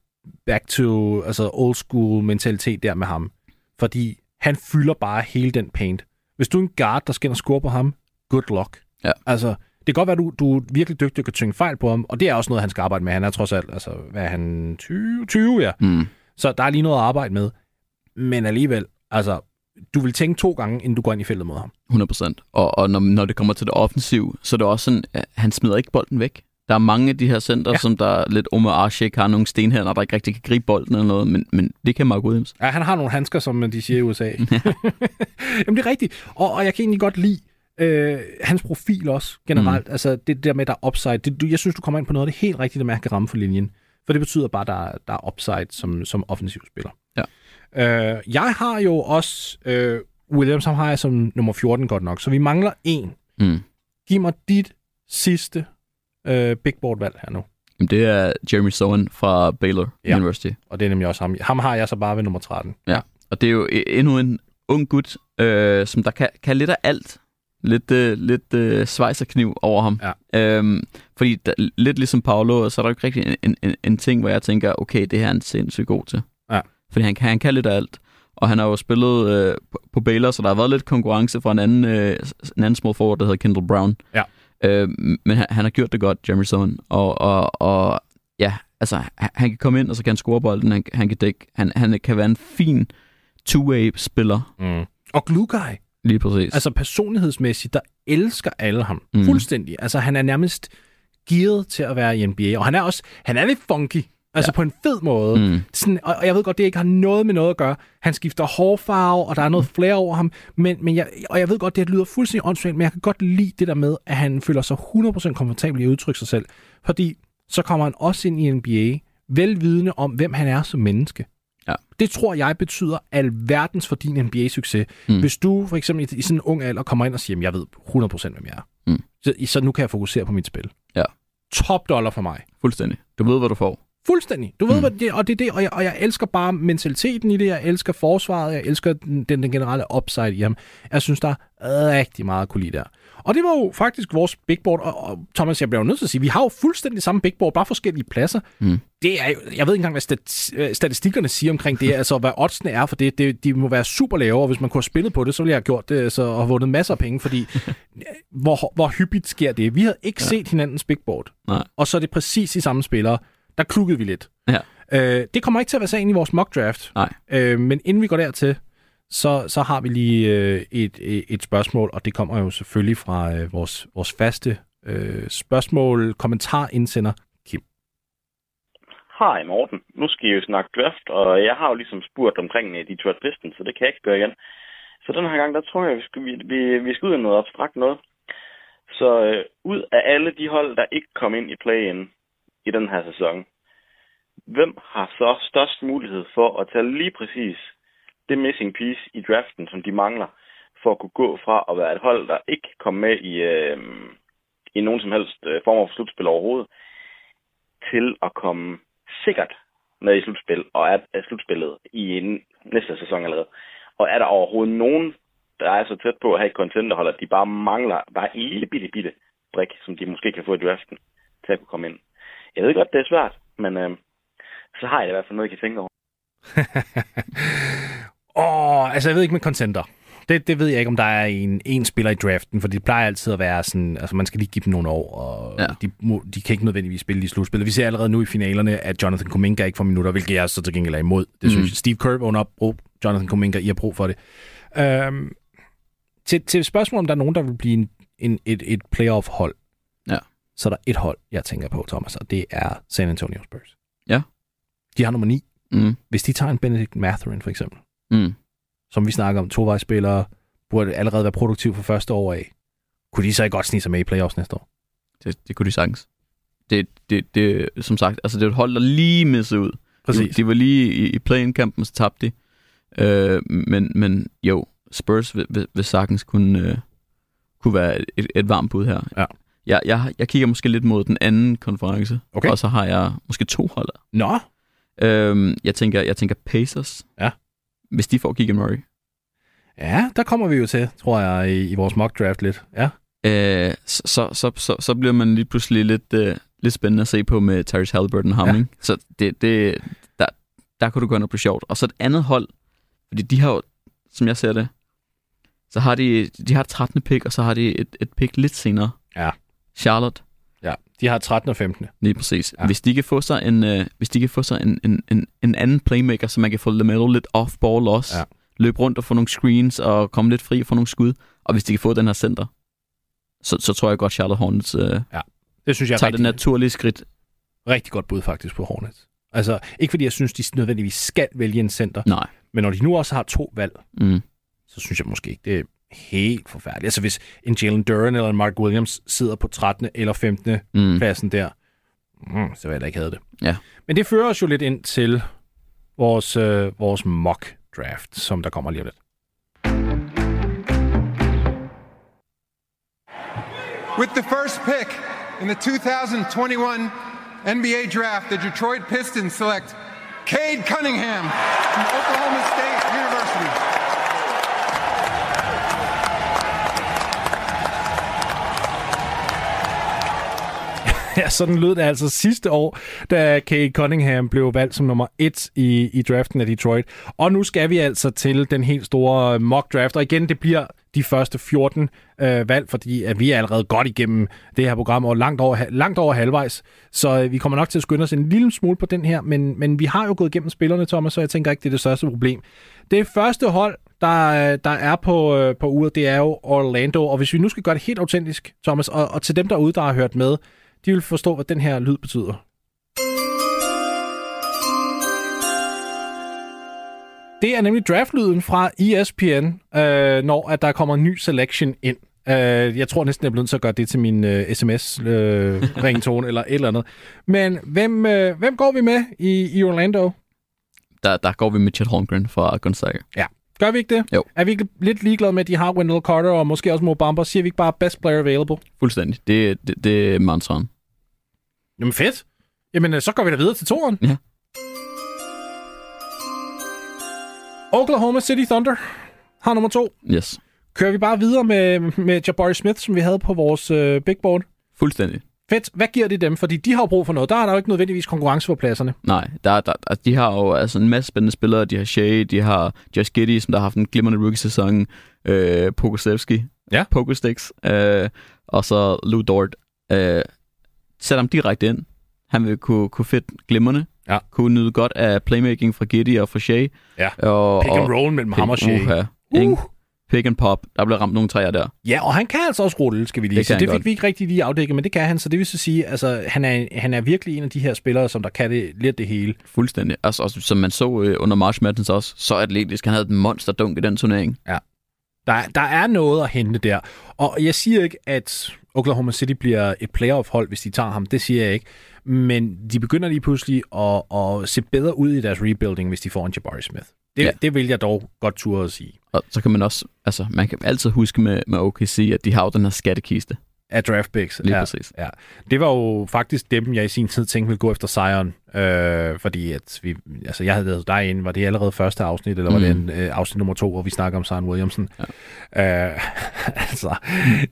S2: back to altså old school mentalitet der med ham. Fordi han fylder bare hele den paint. Hvis du er en guard, der skal ind og score på ham, good luck.
S3: Ja.
S2: Altså, det kan godt være, at du, du er virkelig dygtig og kan tynge fejl på ham, og det er også noget, han skal arbejde med. Han er trods alt, altså, hvad er han, 20, 20 ja.
S3: Mm.
S2: Så der er lige noget at arbejde med. Men alligevel, altså, du vil tænke to gange, inden du går ind i feltet mod ham.
S3: 100%. Og, og når, når det kommer til det offensive, så er det også sådan, at han smider ikke bolden væk. Der er mange af de her center,
S2: Ja.
S3: ja. som der lidt Omar Ashik har nogle stenhænder, der ikke rigtig kan gribe bolden eller noget, men, men det kan Mark Williams.
S2: Ja, han har nogle handsker, som de siger i USA. Jamen, det er rigtigt. Og, og jeg kan egentlig godt lide øh, hans profil også, generelt. Mm. Altså, det der med, der er upside. Det, du, jeg synes, du kommer ind på noget af det helt rigtige, der han kan ramme for linjen. For det betyder bare, der, er- der er upside som, som offensiv spiller.
S3: Ja.
S2: Øh, jeg har jo også... Øh, Williams, har jeg som nummer 14 godt nok. Så vi mangler en.
S3: Mm.
S2: Giv mig dit sidste øh, big board valg her nu.
S3: Jamen, det er Jeremy Sohan fra Baylor
S2: Ja.
S3: ja. University.
S2: Og det er nemlig også ham. Ham har jeg så bare ved nummer 13.
S3: Og det er jo e- endnu en ung gut, øh, som der kan, kan lidt af alt. Lidt, øh, lidt øh, svejserkniv over ham.
S2: Ja.
S3: Øhm, fordi der, lidt ligesom Paolo, så er der jo ikke rigtig en, en, en, ting, hvor jeg tænker, okay, det her er han sindssygt god til.
S2: Ja.
S3: Fordi han kan, han kan lidt af alt. Og han har jo spillet øh, på, på Baylor, så der har været lidt konkurrence fra en anden, øh, en anden small forward, der hedder Kendall Brown.
S2: Ja.
S3: Øh, men han, han har gjort det godt, Jeremy Sohan. Og, og, og ja, altså, han, han kan komme ind, og så kan han score bolden, han, han kan dække. Han, han kan være en fin two-way-spiller,
S2: Mm. Og Glue Guy.
S3: Lige præcis.
S2: Altså personlighedsmæssigt, der elsker alle ham. Mm.
S3: Mm.
S2: Fuldstændig. Altså han er nærmest gearet til at være i NBA. Og han er også, han er lidt funky. Altså ja. på en fed måde.
S3: Mm.
S2: Sådan, og og jeg ved godt, det ikke har noget med noget at gøre. Han skifter hårfarve, og der er noget flere over ham. Men, men jeg, og jeg ved godt, det lyder fuldstændig åndssvagt, men jeg kan godt lide det der med, at han føler sig 100% komfortabel i at udtrykke sig selv. Fordi så kommer han også ind i NBA, velvidende om, hvem han er som menneske.
S3: Ja.
S2: Det tror jeg betyder alverdens for din NBA-succes. Mm.
S3: Mm.
S2: Hvis du for eksempel i, i sådan en ung alder kommer ind og siger, "Jamen, jeg ved 100% hvem jeg er.
S3: Mm.
S2: Så, så nu kan jeg fokusere på mit spil.
S3: Ja.
S2: Top dollar for mig.
S3: Fuldstændig. Du ved, hvad du får.
S2: Fuldstændig. Du ved, hvad det, og det er det, og jeg, og jeg elsker bare mentaliteten i det, jeg elsker forsvaret, jeg elsker den, den, den generelle upside i ham. Jeg synes, der er rigtig meget at kunne lide der. Og det var jo faktisk vores big board, og, og Thomas, jeg bliver jo nødt til at sige, vi har jo fuldstændig samme big board, bare forskellige pladser. Mm. Det er jo, jeg ved ikke engang, hvad stat, øh, statistikkerne siger omkring det, altså hvad oddsene er for det, det, de må være super lave, og hvis man kunne have spillet på det, så ville jeg have gjort det, så, og vundet masser af penge, fordi hvor, hvor hyppigt sker det? Vi havde ikke ja. set hinandens big board,
S3: Nej.
S2: og så er det præcis de samme spillere. Der klukkede vi lidt.
S3: Ja.
S2: Øh, det kommer ikke til at være sagen i vores mock draft.
S3: Nej.
S2: Øh, men inden vi går dertil, så, så har vi lige øh, et, et, et spørgsmål, og det kommer jo selvfølgelig fra øh, vores, vores faste øh, spørgsmål, kommentar indsender Kim.
S4: Hej Morten, nu skal I jo snakke draft, og jeg har jo ligesom spurgt omkring øh, de Detroit Pistons, så det kan jeg ikke gøre igen. Så den her gang, der tror jeg, vi skal, vi, vi, vi skal ud af noget abstrakt noget. Så øh, ud af alle de hold, der ikke kom ind i play-in i den her sæson, hvem har så størst mulighed for at tage lige præcis det missing piece i draften, som de mangler, for at kunne gå fra at være et hold, der ikke kom med i, øh, i nogen som helst øh, form for slutspil overhovedet, til at komme sikkert med i slutspil, og er, er slutspillet i en, næste sæson allerede. Og er der overhovedet nogen, der er så tæt på at have et contenterhold, at de bare mangler bare en lille bitte, bitte brik, som de måske kan få i draften, til at kunne komme ind. Jeg ved godt, det er svært, men øh, så har jeg i hvert fald noget, jeg kan tænke over.
S2: Åh, altså jeg ved ikke med contender. Det, det ved jeg ikke, om der er en, en spiller i draften, for det plejer altid at være sådan, altså man skal lige give dem nogle år, og
S3: Ja.
S2: de, må, de kan ikke nødvendigvis spille i slutspillet. Vi ser allerede nu i finalerne, at Jonathan Kuminga ikke får minutter, hvilket jeg så til gengæld er imod. Det synes
S3: Mm.
S2: jeg. Steve Kerr vågner op, brug Jonathan Kuminga, I har brug for det. Øhm, til, til spørgsmålet, om der er nogen, der vil blive en, en, et, et playoff-hold,
S3: Ja.
S2: så er der et hold, jeg tænker på, Thomas, og det er San Antonio Spurs.
S3: Ja.
S2: De har nummer 9.
S3: Mm.
S2: Hvis de tager en Benedict Mathurin, for eksempel,
S3: Mm.
S2: som vi snakker om, tovejsspillere, burde allerede være produktiv for første år af. Kunne de så ikke godt snige sig med i playoffs næste år?
S3: Det, det kunne de sagtens. Det, det, det, som sagt, altså det er et hold, der lige missede ud. De, de var lige i, i play-in-kampen, så tabte de. Øh, men, men jo, Spurs vil, vil, vil sagtens kunne, øh, kunne være et, et varmt bud her.
S2: Ja.
S3: Jeg, jeg, jeg kigger måske lidt mod den anden konference,
S2: Okay.
S3: og så har jeg måske to hold.
S2: Nå,
S3: Øhm, jeg, tænker, jeg tænker Pacers.
S2: Ja.
S3: Hvis de får Keegan Murray.
S2: ja, der kommer vi jo til, tror jeg, i, i vores mock draft lidt. Ja.
S3: Øh, så, så, så, så, så bliver man lige pludselig lidt, øh, lidt spændende at se på med Tyrese Halliburton og ham,
S2: Ja.
S3: Så det, det, der, der kunne du gøre noget på sjovt. Og så et andet hold, fordi de har jo, som jeg ser det, så har de, de har et 13. pick, og så har de et, et pick lidt senere.
S2: Ja.
S3: Charlotte.
S2: De har 13 og 15.
S3: lige præcis.
S2: Ja.
S3: Ja. Hvis de kan få sig en, øh, hvis de kan få sig en, en, en, en anden playmaker, så man kan få LaMelo lidt off-ball også,
S2: Ja.
S3: løbe rundt og få nogle screens og komme lidt fri og få nogle skud, og hvis de kan få den her center, så, så tror jeg godt, Charlotte Hornets øh,
S2: Det synes jeg er
S3: tager det
S2: rigtig,
S3: naturlige skridt.
S2: rigtig godt bud faktisk på Hornets. Altså, ikke fordi jeg synes, de nødvendigvis skal vælge en center,
S3: Nej.
S2: men når de nu også har to valg,
S3: Mm.
S2: så synes jeg måske ikke, det er helt forfærdeligt. Altså, hvis en Jalen Duran eller en Mark Williams sidder på 13. eller 15.
S3: Mm.
S2: pladsen der, mm, så vil jeg da ikke have det.
S3: Ja.
S2: Men det fører os jo lidt ind til vores, øh, vores mock draft, som der kommer lige om lidt.
S5: With the first pick in the 2021 NBA draft, the Detroit Pistons select Cade Cunningham from Oklahoma State University.
S2: Ja, sådan lød det altså sidste år, da Kate Cunningham blev valgt som nummer et i, i draften af Detroit. Og nu skal vi altså til den helt store øh, mock draft. Og igen, det bliver de første 14 øh, valg, fordi at vi er allerede godt igennem det her program, og langt over, langt over halvvejs. Så øh, vi kommer nok til at skynde os en lille smule på den her, men, men vi har jo gået igennem spillerne, Thomas, så jeg tænker ikke, det er det største problem. Det første hold, der, øh, der er på, øh, på uret, det er jo Orlando. Og hvis vi nu skal gøre det helt autentisk, Thomas, og, og til dem derude, der har hørt med, de vil forstå, hvad den her lyd betyder. Det er nemlig draftlyden fra ESPN, øh, når at der kommer en ny selection ind. Øh, jeg tror næsten, jeg er blevet til at gøre det til min øh, sms-ringtone øh, eller et eller andet. Men hvem, øh, hvem går vi med i, i Orlando?
S3: Der, der går vi med Chet Holmgren fra Gonzaga.
S2: Gør vi ikke det?
S3: Jo.
S2: Er vi ikke lidt ligeglade med, at de har Wendell Carter og måske også Mo Bamba? Siger vi ikke bare best player available?
S3: Fuldstændig. Det, det, det er mantraen.
S2: Jamen fedt. Jamen, øh, så går vi da videre til toren.
S3: Ja.
S2: Oklahoma City Thunder har nummer to.
S3: Yes.
S2: Kører vi bare videre med, med Jabari Smith, som vi havde på vores øh, big board?
S3: Fuldstændig.
S2: Fedt. Hvad giver det dem? Fordi de har jo brug for noget. Der er der jo ikke nødvendigvis konkurrence på pladserne.
S3: Nej, der, der, altså, de har jo altså en masse spændende spillere. De har Shea, de har Josh Giddy, som der har haft en glimrende rookie-sæson. Øh, Pokusevski.
S2: Ja.
S3: Pokusticks. Øh, og så Lou Dort. Øh, sæt ham direkte ind. Han vil kunne, kunne fedt glimrende.
S2: Ja.
S3: Kunne nyde godt af playmaking fra Giddy og fra Shea.
S2: Ja.
S3: Og,
S2: Pick and roll mellem ham og Shea. Uh.
S3: Ikke? Pick and pop. Der bliver ramt nogle træer der.
S2: Ja, og han kan altså også rulle, skal vi lige
S3: Det
S2: sige. Det fik
S3: godt.
S2: vi ikke rigtig lige afdækket, men det kan han. Så det vil så sige, altså, han er, han er virkelig en af de her spillere, som der kan det lidt det hele.
S3: Fuldstændig. Altså, også, som man så øh, under March Madness også, så atletisk. Han havde et monsterdunk i den turnering.
S2: Der, der er noget at hente der. Og jeg siger ikke, at Oklahoma City bliver et playoff-hold, hvis de tager ham. Det siger jeg ikke. Men de begynder lige pludselig at, at se bedre ud i deres rebuilding, hvis de får en Jabari Smith. Det, ja. Det vil jeg dog godt turde at sige.
S3: Og så kan man også, altså man kan altid huske med, med OKC, at de har jo den her skattekiste.
S2: Af draft picks.
S3: Lige
S2: ja.
S3: præcis.
S2: Ja. Det var jo faktisk dem, jeg i sin tid tænkte ville gå efter Zion. Øh, fordi at vi, altså jeg havde været derinde, var det allerede første afsnit, eller var det
S3: Mm.
S2: en, øh, afsnit nummer to, hvor vi snakker om Zion Williamson. Ja. Øh, altså,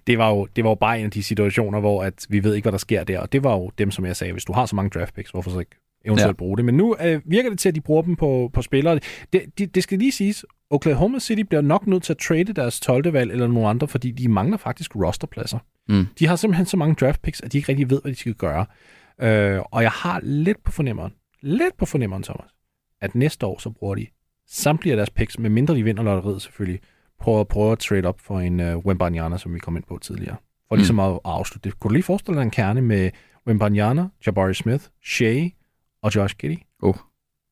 S2: det var, jo, det var jo bare en af de situationer, hvor at vi ved ikke, hvad der sker der. Og det var jo dem, som jeg sagde, hvis du har så mange draft picks, hvorfor så ikke eventuelt ja. Bruge det. Men nu øh, virker det til, at de bruger dem på, på spillere. Det, det, det skal lige siges, Oklahoma City bliver nok nødt til at trade deres 12. valg eller nogle andre, fordi de mangler faktisk rosterpladser.
S3: Mm.
S2: De har simpelthen så mange draft picks, at de ikke rigtig ved, hvad de skal gøre. Øh, og jeg har lidt på fornemmeren, lidt på fornemmeren, Thomas, at næste år så bruger de samtlige af deres picks, med mindre de vinder lotteriet selvfølgelig, på at prøve at trade op for en uh, Wembanyama, som vi kom ind på tidligere. For ligesom at, at afslutte det. Kunne du lige forestille dig en kerne med Wembanyama, Jabari Smith, Shea og Josh Giddey?
S3: Oh.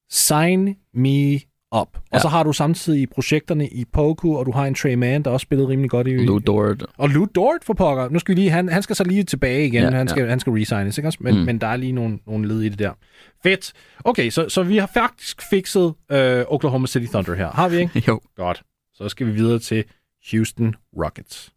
S2: Sign me up. Og
S3: Ja.
S2: så har du samtidig projekterne i Poku, og du har en Trey Mann, der også spillede rimelig godt i,
S3: Lou Dort.
S2: og Lou Dort for pokker. Nu skal vi lige, han, han skal så lige tilbage igen. Ja, han, skal, ja. han skal resignes, ikke også? Men. Mm. men der er lige nogle, nogle led i det der. Fedt. Okay, så, så vi har faktisk fikset øh, Oklahoma City Thunder her. Har vi ikke?
S3: Jo.
S2: Godt. Så skal vi videre til Houston Rockets.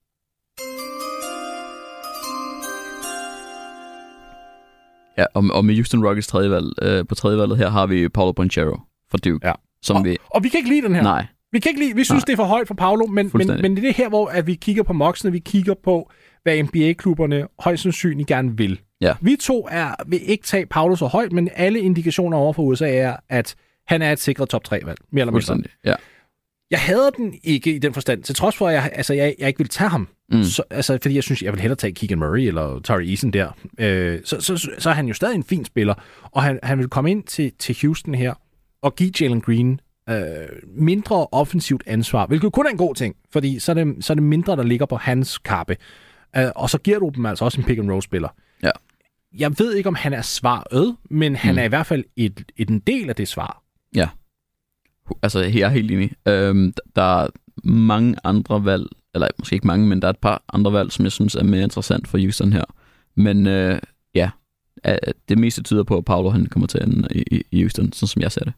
S3: Ja, og, og med Houston Rockets tredje valg, øh, på tredje valget her har vi Paulo Bonchero fra Duke.
S2: Ja.
S3: Som
S2: Og,
S3: vi...
S2: og vi kan ikke lide den her.
S3: Nej,
S2: Vi kan ikke lide, vi synes,
S3: Nej.
S2: det er for højt for Paolo, men, men, men det er her, hvor at vi kigger på moksene, vi kigger på, hvad NBA-klubberne højst sandsynligt gerne vil.
S3: Ja.
S2: Vi to er, vil ikke tage Paolo så højt, men alle indikationer over for USA er, at han er et sikret top 3-valg, mere eller mindre.
S3: Ja.
S2: Jeg hader den ikke i den forstand, til trods for, at jeg, altså, jeg, jeg ikke vil tage ham.
S3: Mm.
S2: Så, altså, fordi jeg synes, jeg vil hellere tage Keegan Murray eller Tari Eason der. Øh, så, så, så, så er han jo stadig en fin spiller, og han, han vil komme ind til, til Houston her og give Jalen Green øh, mindre offensivt ansvar, hvilket kun er en god ting, fordi så er det, så er det mindre, der ligger på hans kappe. Øh, og så giver du dem altså også en pick-and-roll-spiller.
S3: Ja.
S2: Jeg ved ikke, om han er svaret, men han
S3: Mm.
S2: er i hvert fald et, et, en del af det svar.
S3: Altså, jeg er helt enig. Øhm, der er mange andre valg, eller måske ikke mange, men der er et par andre valg, som jeg synes er mere interessant for Houston her. Men øh, ja, det meste tyder på, at Paulo han kommer til at ende i, i Houston, sådan som jeg ser det.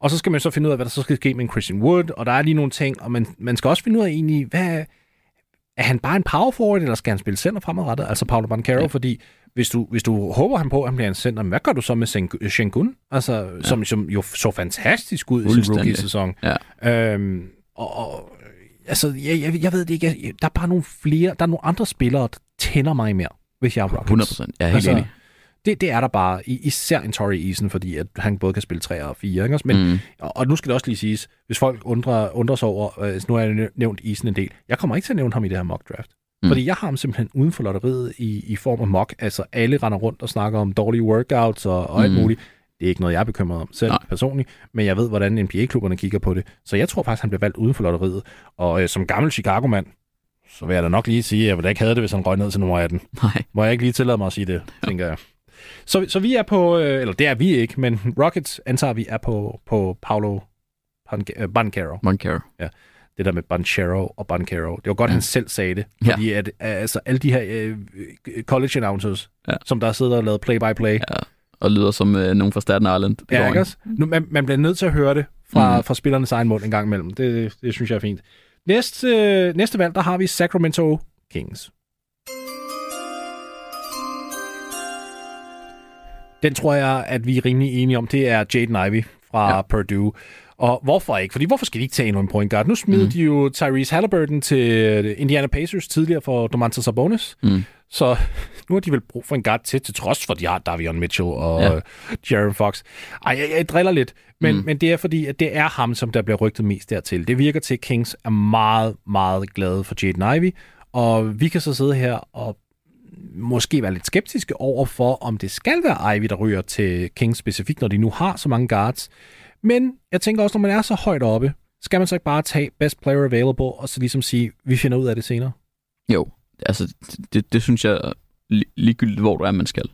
S2: Og så skal man så finde ud af, hvad der så skal ske med Christian Wood, og der er lige nogle ting, og man, man skal også finde ud af egentlig, hvad, er han bare en power forward, eller skal han spille center fremadrettet, altså Paulo Banchero, ja.
S3: Ja.
S2: fordi hvis du, hvis du håber han på, at han bliver en center, hvad gør du så med Sengun, altså, ja. som, som jo så fantastisk ud i sin rookie-sæson.
S3: Ja.
S2: Øhm, og, og altså, jeg, jeg, jeg ved det ikke, jeg, der er bare nogle flere, der er nogle andre spillere, der tænder mig mere, hvis jeg er Rockets.
S3: 100 procent. Jeg er helt
S2: Altså,
S3: enig.
S2: Det, det er der bare, i- især en Torrey Eason, fordi at han både kan spille 3 og 4, ikke? Men,
S3: mm.
S2: og, og nu skal det også lige siges, hvis folk undrer, undrer sig over, øh, nu har jeg næ- nævnt Isen en del, jeg kommer ikke til at nævne ham i det her mock draft. Mm. Fordi jeg har ham simpelthen uden for lotteriet i, i form af mock. Altså alle render rundt og snakker om dårlige workouts og, og alt
S3: Mm.
S2: muligt. Det er ikke noget, jeg er bekymret om selv Nej. Personligt, men jeg ved, hvordan NBA-klubberne kigger på det. Så jeg tror faktisk, han bliver valgt uden for lotteriet. Og øh, som gammel Chicago-mand, så vil jeg da nok lige sige, at jeg ville ikke have det, hvis han røg ned til nummer 18.
S3: Nej.
S2: Må jeg ikke lige tillade mig at sige det, tænker jeg. Så, så vi er på, øh, eller det er vi ikke, men Rockets antager vi er på, på Paulo Ban- øh, Banchero. Det der med Banchero og Banchero. Det var godt, ja.
S3: Ja.
S2: han selv sagde det.
S3: Ja.
S2: Fordi at, altså, alle de her øh, college announcers, ja.
S3: Ja.
S2: som der sidder og lavet play-by-play.
S3: Ja. Og lyder som øh, nogen fra Staten Island. Det
S2: Ja, ikke også? Nu, man, man bliver nødt til at høre det fra, mm. Fra spillernes egen mund en gang imellem. Det, det, det synes jeg er fint. Næste, øh, næste valg, der har vi Sacramento Kings. Den tror jeg, at vi er rimelig enige om. Det er Jaden Ivey fra ja.
S3: Ja.
S2: Purdue. Og hvorfor ikke? Fordi hvorfor skal de ikke tage endnu en point guard? Nu smed mm. de jo Tyrese Halliburton til Indiana Pacers tidligere for Domantas Sabonis.
S3: Mm.
S2: Så nu har de vel brug for en guard til, til trods for, at de har Davion Mitchell og
S3: Ja.
S2: ja. Jaron Fox. Ej, jeg, jeg driller lidt, men,
S3: mm.
S2: men det er fordi, at det er ham, som der bliver rygtet mest dertil. Det virker til, at Kings er meget, meget glade for Jaden Ivey, og vi kan så sidde her og måske være lidt skeptiske over for, om det skal være Ivy, der ryger til Kings specifikt, når de nu har så mange guards. Men jeg tænker også, når man er så højt oppe, skal man så ikke bare tage best player available, og så ligesom sige, vi finder ud af det senere?
S3: Jo, altså det, det synes jeg li- ligegyldigt, hvor du er, man skal.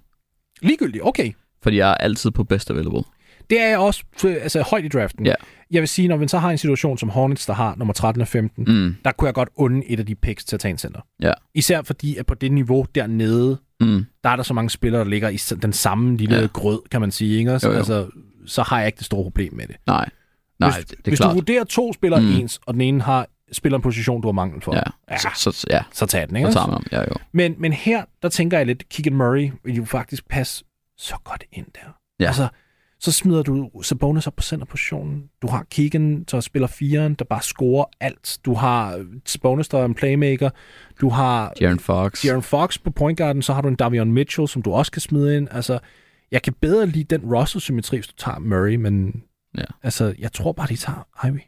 S2: Ligegyldigt, okay.
S3: Fordi jeg er altid på best available.
S2: Det er jeg også øh, altså, højt i draften.
S3: Ja.
S2: Jeg vil sige, når vi så har en situation som Hornets, der har nummer 13 og 15,
S3: Mm.
S2: der kunne jeg godt unde et af de picks til at tage en center.
S3: Ja.
S2: Især fordi, at på det niveau dernede,
S3: Mm.
S2: der er der så mange spillere, der ligger i den samme lille
S3: Ja.
S2: grød, kan man sige. Ikke? også?
S3: Jo, jo.
S2: Altså, så har jeg ikke det store problem med det.
S3: Nej, nej,
S2: hvis,
S3: det, er
S2: hvis
S3: klart.
S2: du vurderer to spillere
S3: Mm.
S2: ens, og den ene har spiller en position, du har mangel for,
S3: Ja,
S2: ja
S3: så, ja,
S2: så tag den. Ikke?
S3: så tager man ham. Ja, jo.
S2: Men, men her, der tænker jeg lidt, Keegan Murray vil jo faktisk passe så godt ind der.
S3: Ja.
S2: Altså, så smider du Sabonis op på centerpositionen. Du har Keegan, der spiller firen, der bare scorer alt. Du har Sabonis, der er en playmaker. Du har
S3: Jaren Fox.
S2: De'Aaron Fox på point guarden, så har du en Davion Mitchell, som du også kan smide ind. Altså, jeg kan bedre lide den roster-symmetri, hvis du tager Murray, men
S3: Ja.
S2: altså, jeg tror bare, de tager Ivy.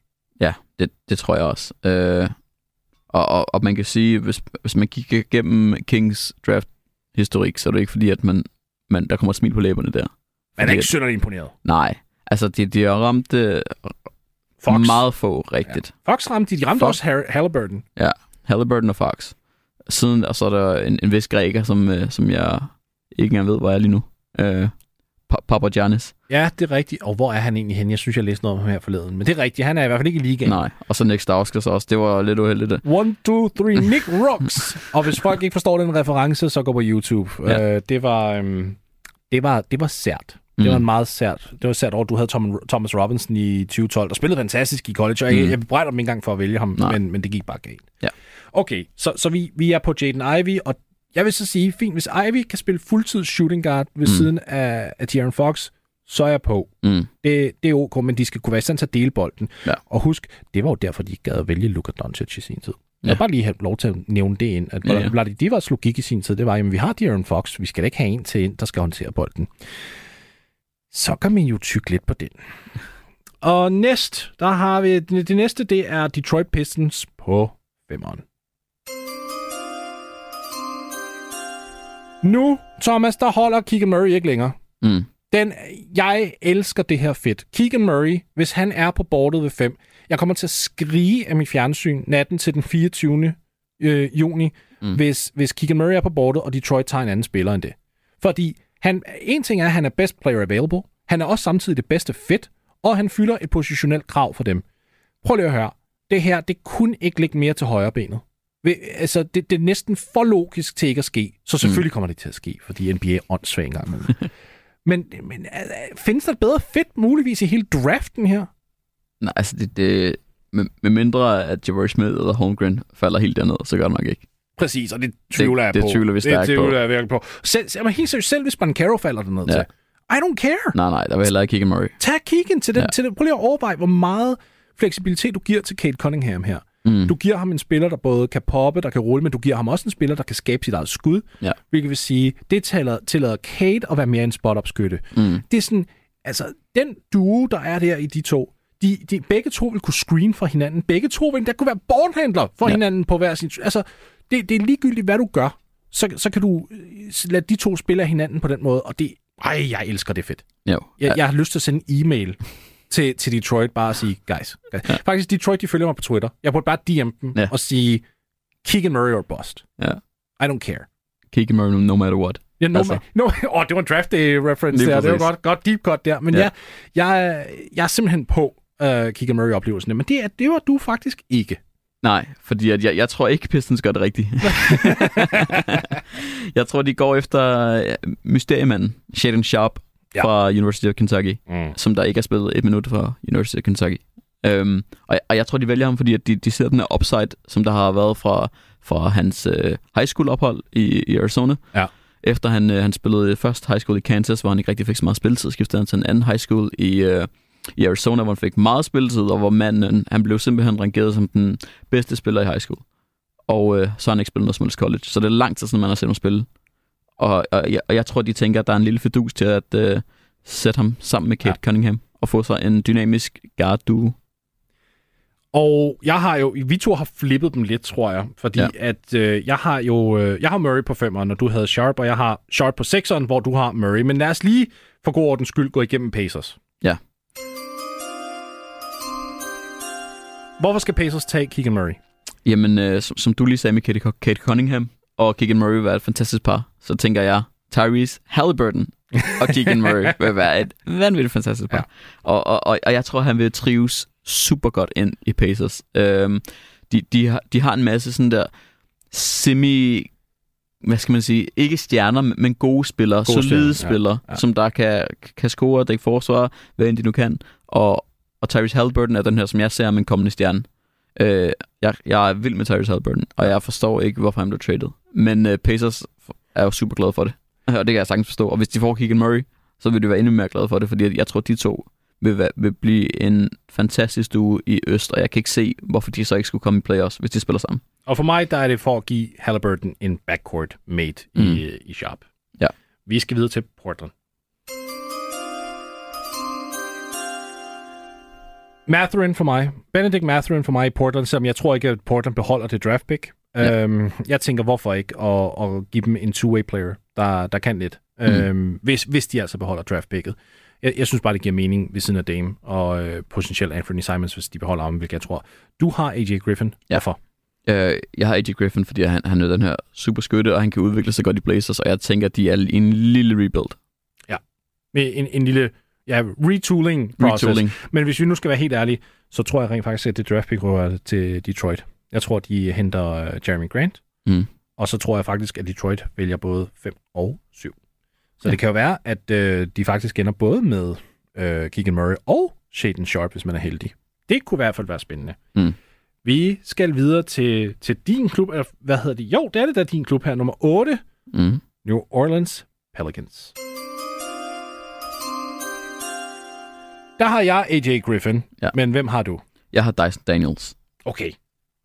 S3: Ja, det, det tror jeg også. Øh, og, og, og man kan sige, hvis, hvis man kigger gennem Kings draft-historik, så er det ikke fordi, at man, man, der kommer et smil på læberne der.
S2: Man er
S3: Fordi
S2: ikke synderligt imponeret.
S3: Nej, altså de, de har ramt øh,
S2: Fox.
S3: meget få rigtigt.
S2: Fox ramte de. De ramte
S3: Fox.
S2: også Har- Halliburton.
S3: Ja, Halliburton og Fox. Siden, og så er der en, en vis græker, som, øh, som jeg ikke engang ved, hvor jeg er lige nu. Øh, Pa- Papa Giannis.
S2: Ja, det er rigtigt. Og hvor er han egentlig henne? Jeg synes, jeg læste noget om ham her forleden. Men det er rigtigt. Han er i hvert fald ikke i ligaen.
S3: Nej, og så Nick Stauskas også. Det var lidt uheldigt. det.
S2: One, two, three, Nick Rocks. og hvis folk ikke forstår den reference, så gå på YouTube.
S3: Ja.
S2: Øh, det var... Øhm, det var, det var sært. Det
S3: Mm.
S2: var en meget sært. Det var sært over, du havde Tom, Thomas Robinson i 2012, der spillede fantastisk i college, og jeg,
S3: Mm.
S2: jeg bebrejder dem ikke engang for at vælge ham,
S3: Nej.
S2: men, men det gik bare galt.
S3: Ja.
S2: Okay, så, så vi, vi er på Jaden Ivey, og jeg vil så sige, fint, hvis Ivey kan spille fuldtid shooting guard ved
S3: Mm.
S2: siden af, af De'Aaron Fox, så er jeg på.
S3: Mm.
S2: Det, det er ok, men de skal kunne være i stand til at dele bolden.
S3: Ja.
S2: Og husk, det var jo derfor, de ikke gad at vælge Luka Doncic i sin tid. Jeg
S3: Ja.
S2: vil bare lige have lov til at nævne det ind. At
S3: Ja,
S2: ja. Divas logik i sin tid, det var, at vi har De'Aaron Fox, vi skal da ikke have en til ind, der skal håndtere bolden. Så kan man jo tykke lidt på den. Og næst, der har vi, det, næste, det er Detroit Pistons på femmeren. Nu, Thomas, der holder Keegan Murray ikke længere.
S3: Mm.
S2: Den, jeg elsker det her fedt. Keegan Murray, hvis han er på bordet ved 5, jeg kommer til at skrige af mit fjernsyn natten til den 24. Øh, juni,
S3: Mm.
S2: mm. hvis, hvis Keegan Murray er på bordet, og Detroit tager en anden spiller end det. Fordi han, en ting er, at han er best player available. Han er også samtidig det bedste fit, og han fylder et positionelt krav for dem. Prøv lige at høre. Det her, det kunne ikke ligge mere til højre benet. Altså, det, det er næsten for logisk til ikke at ske. Så selvfølgelig mm. kommer det til at ske, fordi NBA er åndssvag engang. men men øh, findes der et bedre fit muligvis i hele draften her?
S3: Nej, altså det, det med, med mindre at Jabari Smith eller Holmgren falder helt derned, så gør det nok ikke.
S2: Præcis, og det tvivler jeg
S3: det
S2: på.
S3: tvivler vi stærkt
S2: det
S3: på.
S2: tvivler jeg virkelig på. Selv, jeg helt seriøst, selv hvis Bancaro falder derned
S3: Ja.
S2: til. I don't care.
S3: Nej, nej, der vil heller ikke Keegan Murray.
S2: Tag Keegan til den.
S3: Ja.
S2: Til den. Prøv lige at overveje, hvor meget fleksibilitet du giver til Kate Cunningham her.
S3: Mm.
S2: Du giver ham en spiller, der både kan poppe, der kan rulle, men du giver ham også en spiller, der kan skabe sit eget skud.
S3: Ja.
S2: Hvilket vil sige, det tillader, tillader Kate at være mere en spot-up-skytte.
S3: Mm.
S2: Det er sådan, altså, den duo, der er der i de to, de, de begge to vil kunne screen for hinanden. Begge to vil, der kunne være ballhandler for
S3: Ja.
S2: ja. hinanden på hver sin... Altså, det, det er ligegyldigt, hvad du gør. Så, så kan du øh, lade de to spille af hinanden på den måde, og det... Ej, jeg elsker det fedt.
S3: Jo.
S2: Jeg, jeg har lyst til at sende en e-mail til, til Detroit, bare at sige, guys, guys. Ja. Faktisk, Detroit, de følger mig på Twitter. Jeg burde bare DM dem
S3: Ja.
S2: og sige, Keegan Murray or bust.
S3: Ja.
S2: I don't care.
S3: Keegan Murray no matter what.
S2: Ja, no,
S3: Altså.
S2: no, oh, det var en draft day reference der. Det var
S3: præcis.
S2: godt, godt deep cut der. Men
S3: Ja.
S2: ja. jeg, jeg, jeg er simpelthen på uh, Keegan Murray-oplevelsen. Men det, er, det var du faktisk ikke.
S3: Nej, fordi at jeg, jeg tror ikke, Pistons gør det rigtigt. jeg tror, de går efter øh, mysteriemanden, Shaden Sharp ja. Fra University of Kentucky,
S2: Mm.
S3: som der ikke har spillet et minut for University of Kentucky. Um, og, og jeg tror, de vælger ham, fordi at de, de ser den her upside, som der har været fra, fra hans uh, high school ophold i, i Arizona.
S2: Ja.
S3: Efter han, øh, han spillede først high school i Kansas, hvor han ikke rigtig fik så meget spilletid, skiftede han til en anden high school i, øh, i Arizona, hvor han fik meget spilletid, og hvor manden han blev simpelthen rangeret som den bedste spiller i high school. Og øh, så har han ikke spillet noget som college. Så det er lang tid siden, man har set ham spille. Og, og, jeg, og jeg tror, de tænker, at der er en lille fedus til at øh, sætte ham sammen med Kate ja. Cunningham og få sig en dynamisk guard duo.
S2: Og jeg har jo, vi to har flippet dem lidt, tror jeg, fordi ja. at øh, jeg har jo, øh, jeg har Murray på 5'eren, og du havde Sharp, og jeg har Sharp på 6'eren, hvor du har Murray. Men lad os lige for god ordens skyld gå igennem Pacers.
S3: Ja.
S2: Hvorfor skal Pacers tage Keegan Murray?
S3: Jamen, øh, som, som du lige sagde med Kate, Kate Cunningham og Keegan Murray vil være et fantastisk par, så tænker jeg, Tyrese Halliburton og Keegan Murray vil være et vanvittigt fantastisk par. Ja. Og, og, og, og jeg tror, han vil trives super godt ind i Pacers. Øhm, de, de, har, de har en masse sådan der semi hvad skal man sige, ikke stjerner, men gode spillere, gode solide stjerner, spillere, ja, ja. som der kan, kan score og dække forsvar, hvad end de nu kan. Og, og Tyrese Halliburton er den her, som jeg ser som en kommende stjerne. Øh, jeg, jeg er vild med Tyrese Halliburton, og jeg forstår ikke, hvorfor han blev traded. Men øh, Pacers er jo super glad for det, og det kan jeg sagtens forstå. Og hvis de får Keegan Murray, så vil de være endnu mere glade for det, fordi jeg tror, de to vil, vil blive en fantastisk duo i Øst, og jeg kan ikke se, hvorfor de så ikke skulle komme i playoffs, hvis de spiller sammen.
S2: Og for mig, der er det for at give Halliburton en backcourt mate mm. i, i Sharp.
S3: Ja.
S2: Vi skal videre til Portland. Mathurin for mig. Benedict Mathurin for mig i Portland, selvom jeg tror ikke, at Portland beholder det draft pick. Ja. Øhm, jeg tænker, hvorfor ikke at, at give dem en two-way player, der, der kan lidt. Mm. Øhm, hvis, hvis de altså beholder draft picket. Jeg, jeg synes bare, det giver mening ved siden af Dame og øh, potentielt Anthony Simons, hvis de beholder ham, hvilket jeg tror. Du har AJ Griffin. Ja. Hvorfor?
S3: Øh, jeg har AJ Griffin, fordi han, han er den her super skytte, og han kan udvikle sig godt i Blazers, og jeg tænker, at de er i en lille rebuild.
S2: Ja, med en, en lille ja, retooling process. Retooling. Men hvis vi nu skal være helt ærlige, så tror jeg rent faktisk, at det draft pick rører til Detroit. Jeg tror, de henter uh, Jeremy Grant, mm. og så tror jeg faktisk, at Detroit vælger både 5 og 7. Så ja. det kan jo være, at uh, de faktisk ender både med uh, Keegan Murray og Shaden Sharp, hvis man er heldig. Det kunne i hvert fald være spændende. Mm. Vi skal videre til, til din klub. Hvad hedder det? Jo, det er det der din klub her. Nummer 8. Mm. New Orleans Pelicans. Der har jeg AJ Griffin, ja. men hvem har du?
S3: Jeg har Dyson Daniels.
S2: Okay.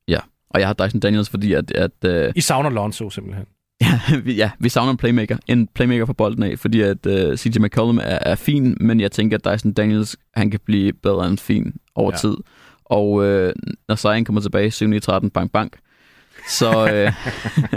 S3: Ja, og jeg har Dyson Daniels, fordi at... at uh...
S2: I savner Lonzo simpelthen.
S3: Ja, vi, ja, vi savner en playmaker. En playmaker for bolden af, fordi at øh, CJ McCollum er, er fin, men jeg tænker, at Dyson Daniels, han kan blive bedre end fin over ja. tid. Og uh, når Zion kommer tilbage, 7 13 bang bang, så, øh,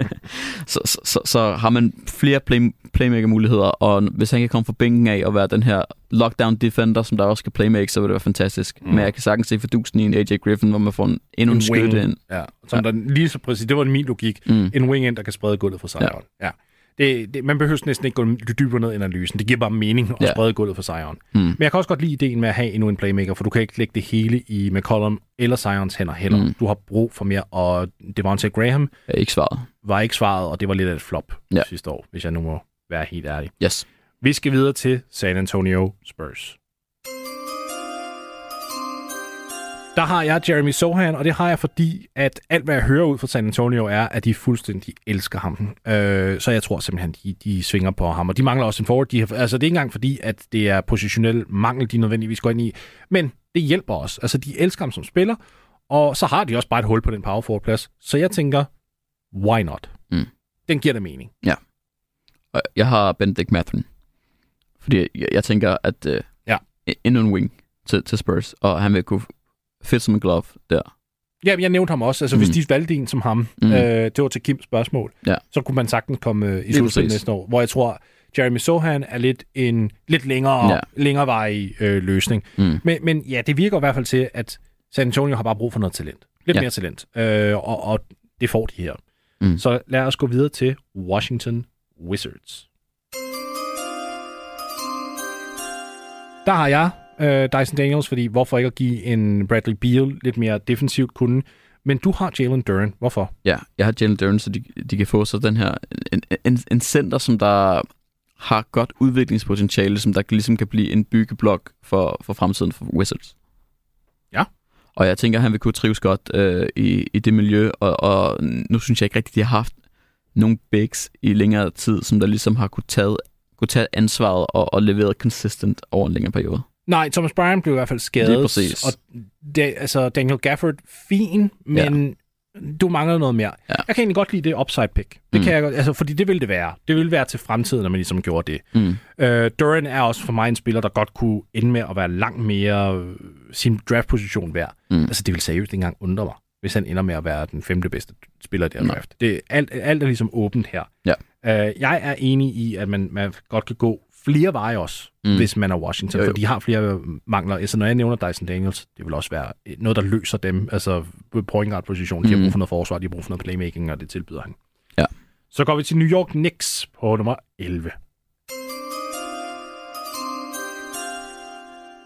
S3: så, så, så, så har man flere play, playmaker-muligheder, og hvis han kan komme fra bænken af og være den her lockdown-defender, som der også kan playmake, så vil det være fantastisk. Mm. Men jeg kan sagtens se fordusen i en AJ Griffin, hvor man får en, endnu en, en skytte ind.
S2: Ja, som ja. der lige så præcis, det var min logik. Mm. En wing ind, der kan sprede gulvet for sig. Ja. ja det, det, man behøver næsten ikke gå dybere ned i analysen. Det giver bare mening at ja. sprede gulvet for Zion. Mm. Men jeg kan også godt lide ideen med at have endnu en playmaker, for du kan ikke lægge det hele i McCollum eller Zions hænder heller. Mm. Du har brug for mere, og Devontae Graham
S3: er ikke svaret.
S2: var ikke svaret, og det var lidt af et flop ja. sidste år, hvis jeg nu må være helt ærlig.
S3: Yes.
S2: Vi skal videre til San Antonio Spurs. Der har jeg Jeremy Sohan, og det har jeg, fordi at alt, hvad jeg hører ud fra San Antonio, er, at de fuldstændig elsker ham. Øh, så jeg tror simpelthen, de, de svinger på ham. Og de mangler også en forward. De har, altså, det er ikke engang fordi, at det er positionel mangel, de nødvendigvis går ind i. Men det hjælper os. Altså, de elsker ham som spiller, og så har de også bare et hul på den power forward plads. Så jeg tænker, why not? Mm. Den giver da mening.
S3: Ja. Jeg har Benedict Mathurin. Fordi jeg, jeg tænker, at uh, ja. endnu en wing til, til Spurs, og han vil kunne fedt som en glove der.
S2: Ja, jeg nævnte ham også. Altså, mm. hvis de valgte en som ham, mm. øh, det var til Kims spørgsmål, ja. så kunne man sagtens komme øh, i slutspil næste år. Hvor jeg tror, Jeremy Sohan er lidt en lidt længere, ja. længerevarig øh, løsning. Mm. Men, men ja, det virker i hvert fald til, at San Antonio har bare brug for noget talent. Lidt ja. mere talent. Øh, og, og det får de her. Mm. Så lad os gå videre til Washington Wizards. Der har jeg øh, Dyson Daniels, fordi hvorfor ikke at give en Bradley Beal lidt mere defensivt kunde? Men du har Jalen Duran. Hvorfor?
S3: Ja, jeg har Jalen Duran, så de, de kan få så den her en, en, en center, som der har godt udviklingspotentiale, som der ligesom kan blive en byggeblok for, for fremtiden for Wizards.
S2: Ja.
S3: Og jeg tænker, at han vil kunne trives godt øh, i, i det miljø, og, og nu synes jeg ikke rigtigt, de har haft nogle bigs i længere tid, som der ligesom har kunne tage, kunne tage ansvaret og, og leveret consistent over en længere periode.
S2: Nej, Thomas Bryan blev i hvert fald skadet.
S3: Lige præcis.
S2: Og det, altså, Daniel Gafford, fin, men ja. du mangler noget mere.
S3: Ja.
S2: Jeg kan egentlig godt lide det upside pick. Det
S3: Mm.
S2: kan jeg godt, altså, fordi det vil det være. Det vil være til fremtiden, når man ligesom gjorde det.
S3: Mm.
S2: Uh, Duran er også for mig en spiller, der godt kunne ende med at være langt mere øh, sin draftposition værd.
S3: Mm.
S2: Altså, det vil seriøst ikke engang undre mig, hvis han ender med at være den femte bedste spiller i det her draft. Det, alt, alt er ligesom åbent her.
S3: Ja.
S2: Uh, jeg er enig i, at man, man godt kan gå flere veje også, mm. Hvis man er Washington,
S3: Jo, jo.
S2: for de har flere øh, mangler. Altså, når jeg nævner Dyson Daniels, det vil også være noget, der løser dem. Altså, point guard position, de har
S3: Mm.
S2: brug for noget forsvar, de har brug for noget playmaking, og det tilbyder han.
S3: Ja.
S2: Så går vi til New York Knicks på nummer 11.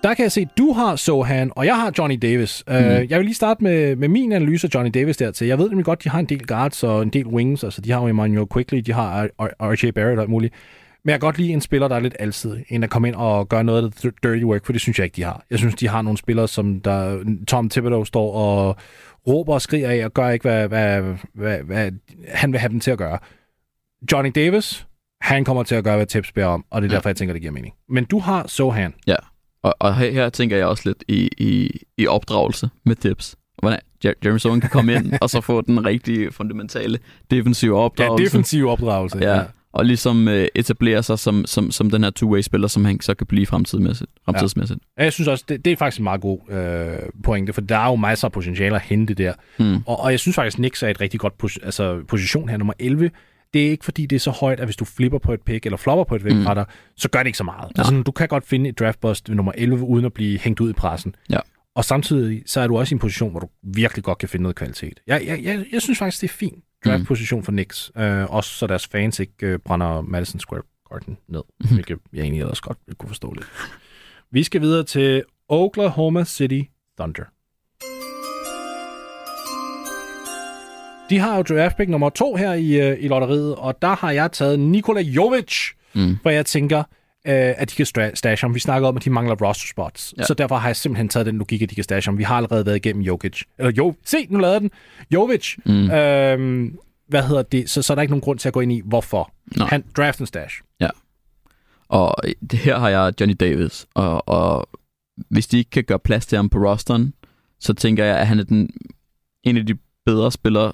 S2: Der kan jeg se, at du har Sohan, og jeg har Johnny Davis. Mm. Uh, jeg vil lige starte med, med min analyse af Johnny Davis dertil. Jeg ved nemlig godt, de har en del guards og en del wings. Altså, de har jo Emmanuel Quickly, de har R- RJ Barrett og alt muligt. Men jeg kan godt lide en spiller, der er lidt altid. En, der kommer ind og gør noget af det dirty work, for det synes jeg ikke, de har. Jeg synes, de har nogle spillere, som der, Tom Thibodeau står og råber og skriger af, og gør ikke, hvad, hvad, hvad, hvad han vil have dem til at gøre. Johnny Davis, han kommer til at gøre, hvad Tips beder om, og det er
S3: Ja.
S2: derfor, jeg tænker, det giver mening. Men du har Sohan.
S3: Og, og her, her tænker jeg også lidt i, i, i opdragelse med tips. Hvordan Jer- Jeremy Sohan kan komme ind, og så få den rigtige fundamentale defensive
S2: Ja,
S3: opdragelse.
S2: defensiv opdragelse.
S3: Ja, og ligesom øh, etablere sig som, som, som den her two-way-spiller, som han så kan blive fremtidsmæssigt. fremtidsmæssigt.
S2: Ja, Jeg synes også, det, det er faktisk en meget god øh, pointe, for der er jo masser af potentiale at hente der.
S3: Hmm.
S2: Og, og jeg synes faktisk, Knicks er et rigtig godt pos- altså, position her, nummer 11. Det er ikke, fordi det er så højt, at hvis du flipper på et pick, eller flopper på et pick
S3: Mm.
S2: fra dig, så gør det ikke så meget. Altså, du kan godt finde et draftbust ved nummer 11, uden at blive hængt ud i pressen.
S3: Ja.
S2: Og samtidig, så er du også i en position, hvor du virkelig godt kan finde noget kvalitet. Jeg, jeg, jeg, jeg synes faktisk, det er fint draftposition for Knicks. Øh, også så deres fans ikke øh, brænder Madison Square Garden ned,
S3: Mhm.
S2: hvilket jeg egentlig ellers godt kunne forstå lidt. Vi skal videre til Oklahoma City Thunder. De har jo draft pick nummer to her i, øh, i lotteriet, og der har jeg taget Nikola Jovic,
S3: Mm.
S2: for jeg tænker, øh, at de kan stashe ham. Vi snakker om, at de mangler roster spots. Ja.
S3: Ja.
S2: Så derfor har jeg simpelthen taget den logik, at de kan stashe ham. Vi har allerede været igennem Jokic. Eller jo, se, nu lavede den. Jovic.
S3: Mm.
S2: Øhm, hvad hedder det? Så, så er der ikke nogen grund til at gå ind i, hvorfor.
S3: Nej.
S2: Han draft en stash.
S3: Og det her har jeg Johnny Davis, og, og hvis de ikke kan gøre plads til ham på rosteren, så tænker jeg, at han er den, en af de bedre spillere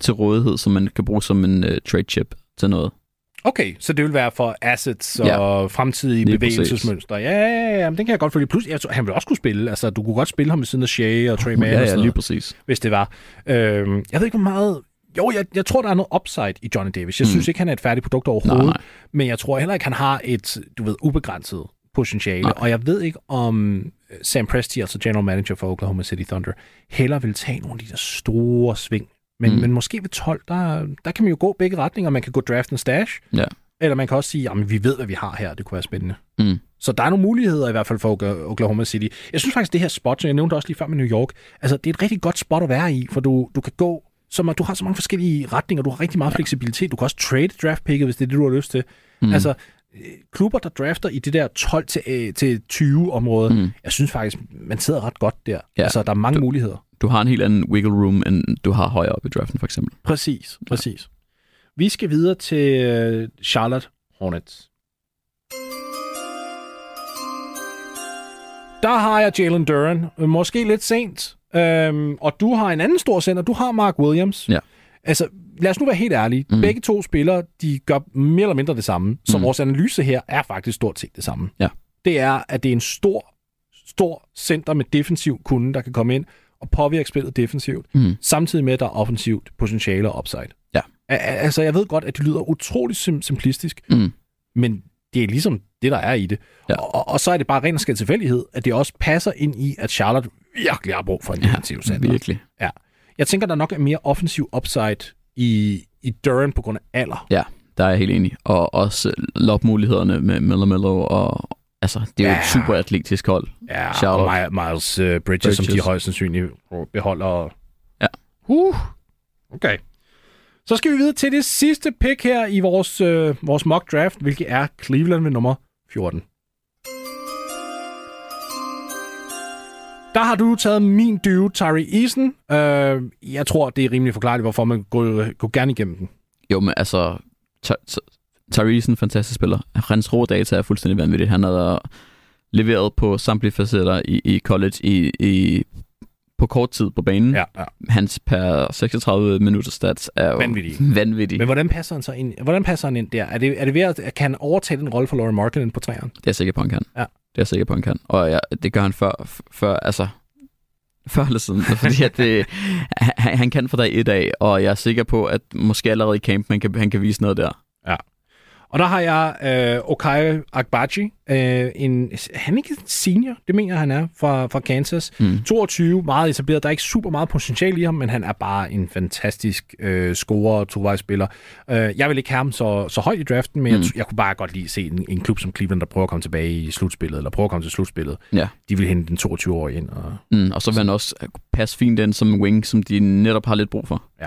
S3: til rådighed, som man kan bruge som en uh, trade chip til noget.
S2: Okay, så det vil være for assets og
S3: Ja.
S2: fremtidige
S3: Lige
S2: bevægelsesmønstre. Ja, ja, ja, men den kan jeg godt følge. Plus, jeg tror, han vil også kunne spille. Altså, du kunne godt spille ham ved siden af Shea og Trey Mann
S3: ja,
S2: og
S3: ja,
S2: sådan
S3: lige
S2: noget,
S3: præcis.
S2: hvis det var. Øhm, jeg ved ikke, hvor meget... Jo, jeg, jeg tror, der er noget upside i Johnny Davis. Jeg
S3: Mm.
S2: synes ikke, han er et færdigt produkt overhovedet.
S3: Nej, nej.
S2: Men jeg tror heller ikke, han har et, du ved, ubegrænset potentiale.
S3: Nej.
S2: Og jeg ved ikke, om øh, Sam Presti, altså general manager for Oklahoma City Thunder, heller vil tage nogle af de der store sving. Men, mm. Men måske ved 12, der, der kan man jo gå begge retninger. Man kan gå draft en stash,
S3: Ja.
S2: eller man kan også sige, at vi ved, hvad vi har her. Det kunne være spændende.
S3: Mm.
S2: Så der er nogle muligheder i hvert fald for Okla- Oklahoma City. Jeg synes faktisk, det her spot, som jeg nævnte også lige før med New York, altså det er et rigtig godt spot at være i, for du, du kan gå, som, du har så mange forskellige retninger, du har rigtig meget fleksibilitet, du kan også trade draftpicket, hvis det er det, du har lyst til. Mm. Altså, øh, klubber, der drafter i det der 12 til, øh, til 20 område, mm. Jeg synes faktisk, man sidder ret godt der. Ja. Altså, der er mange du... muligheder.
S3: Du har en helt anden wiggle room, end du har højere op i draften, for eksempel.
S2: Præcis, præcis. Vi skal videre til øh, Charlotte Hornets. Der har jeg Jalen Duran. Måske lidt sent. Øhm, og du har en anden stor center. Du har Mark Williams.
S3: Ja.
S2: Altså, lad os nu være helt ærlige. Mm. Begge to spillere, de gør mere eller mindre det samme. Så
S3: Mm.
S2: vores analyse her er faktisk stort set det samme.
S3: Ja.
S2: Det er, at det er en stor, stor center med defensiv kunde, der kan komme ind og påvirke spillet defensivt
S3: Mm.
S2: samtidig med, at der er offensivt potentiale og upside.
S3: Ja.
S2: Altså, jeg ved godt, at det lyder utrolig sim- simplistisk,
S3: Mm.
S2: men det er ligesom det, der er i det.
S3: Ja.
S2: Og, og så er det bare ren og tilfældighed, at det også passer ind i, at Charlotte virkelig har brug for en defensiv center.
S3: virkelig.
S2: Jeg tænker, der nok er mere offensiv upside i, i Duran på grund af alder.
S3: Ja, der er jeg helt enig. Og også lopmulighederne med Miller Mello, og altså, det er jo
S2: Ja.
S3: et super atletisk hold.
S2: Ja,
S3: Charlotte.
S2: og Mi- Miles uh, Bridges, Bridges, som de højst sandsynligt beholder.
S3: Ja.
S2: Uh, okay. Så skal vi videre til det sidste pick her i vores, øh, vores mock draft, hvilket er Cleveland ved nummer 14. Der har du taget min dude, Tyree Eason. Øh, jeg tror, det er rimelig forklarligt, hvorfor man går, går gerne igennem den.
S3: Jo, men altså, Tyrese er en fantastisk spiller. Hans rå data er fuldstændig vanvittigt. Han har leveret på samtlige facetter i, i college i, i på kort tid på banen.
S2: Ja, ja.
S3: Hans per 36 minutter stats er jo
S2: Vanvittig.
S3: vanvittig.
S2: Men hvordan passer han så ind, hvordan passer han ind der? Er det, er det ved at, kan han overtage den rolle for Laurie Markkinen på træerne?
S3: Det er jeg sikker på, han kan.
S2: Ja.
S3: Det er jeg sikker på, han kan. Og ja, det gør han før, før altså, før eller siden, fordi at det, han, han kan fra dag et af, og jeg er sikker på, at måske allerede i camp, man kan, han kan vise noget der.
S2: Ja. Og der har jeg øh, Okai Agbaji, øh, en, han er ikke senior, det mener han er, fra, fra Kansas.
S3: Mm.
S2: 22, meget etableret. Der er ikke super meget potentiale i ham, men han er bare en fantastisk øh, scorer og tovejsspiller. Øh, jeg vil ikke have ham så, så højt i draften, men mm. jeg, jeg kunne bare godt lide at se en, en klub som Cleveland, der prøver at komme tilbage i slutspillet, eller prøver at komme til slutspillet.
S3: Ja.
S2: De vil hente den 22-årige ind. Og...
S3: Mm, og så vil han også passe fint ind som wing, som de netop har lidt brug for.
S2: Ja.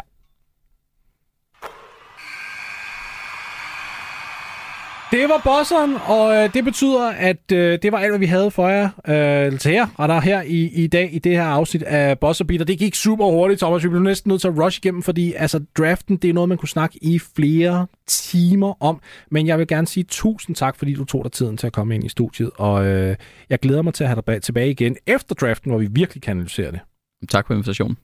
S2: Det var bosseren, og øh, det betyder, at øh, det var alt, hvad vi havde for jer øh, til her. Og der her i, i dag, i det her afsnit af Bosserbeat, det gik super hurtigt, Thomas. Vi blev næsten nødt til at rush igennem, fordi altså, draften, det er noget, man kunne snakke i flere timer om. Men jeg vil gerne sige tusind tak, fordi du tog dig tiden til at komme ind i studiet. Og øh, jeg glæder mig til at have dig tilbage igen efter draften, hvor vi virkelig kan analysere det.
S3: Tak for invitationen.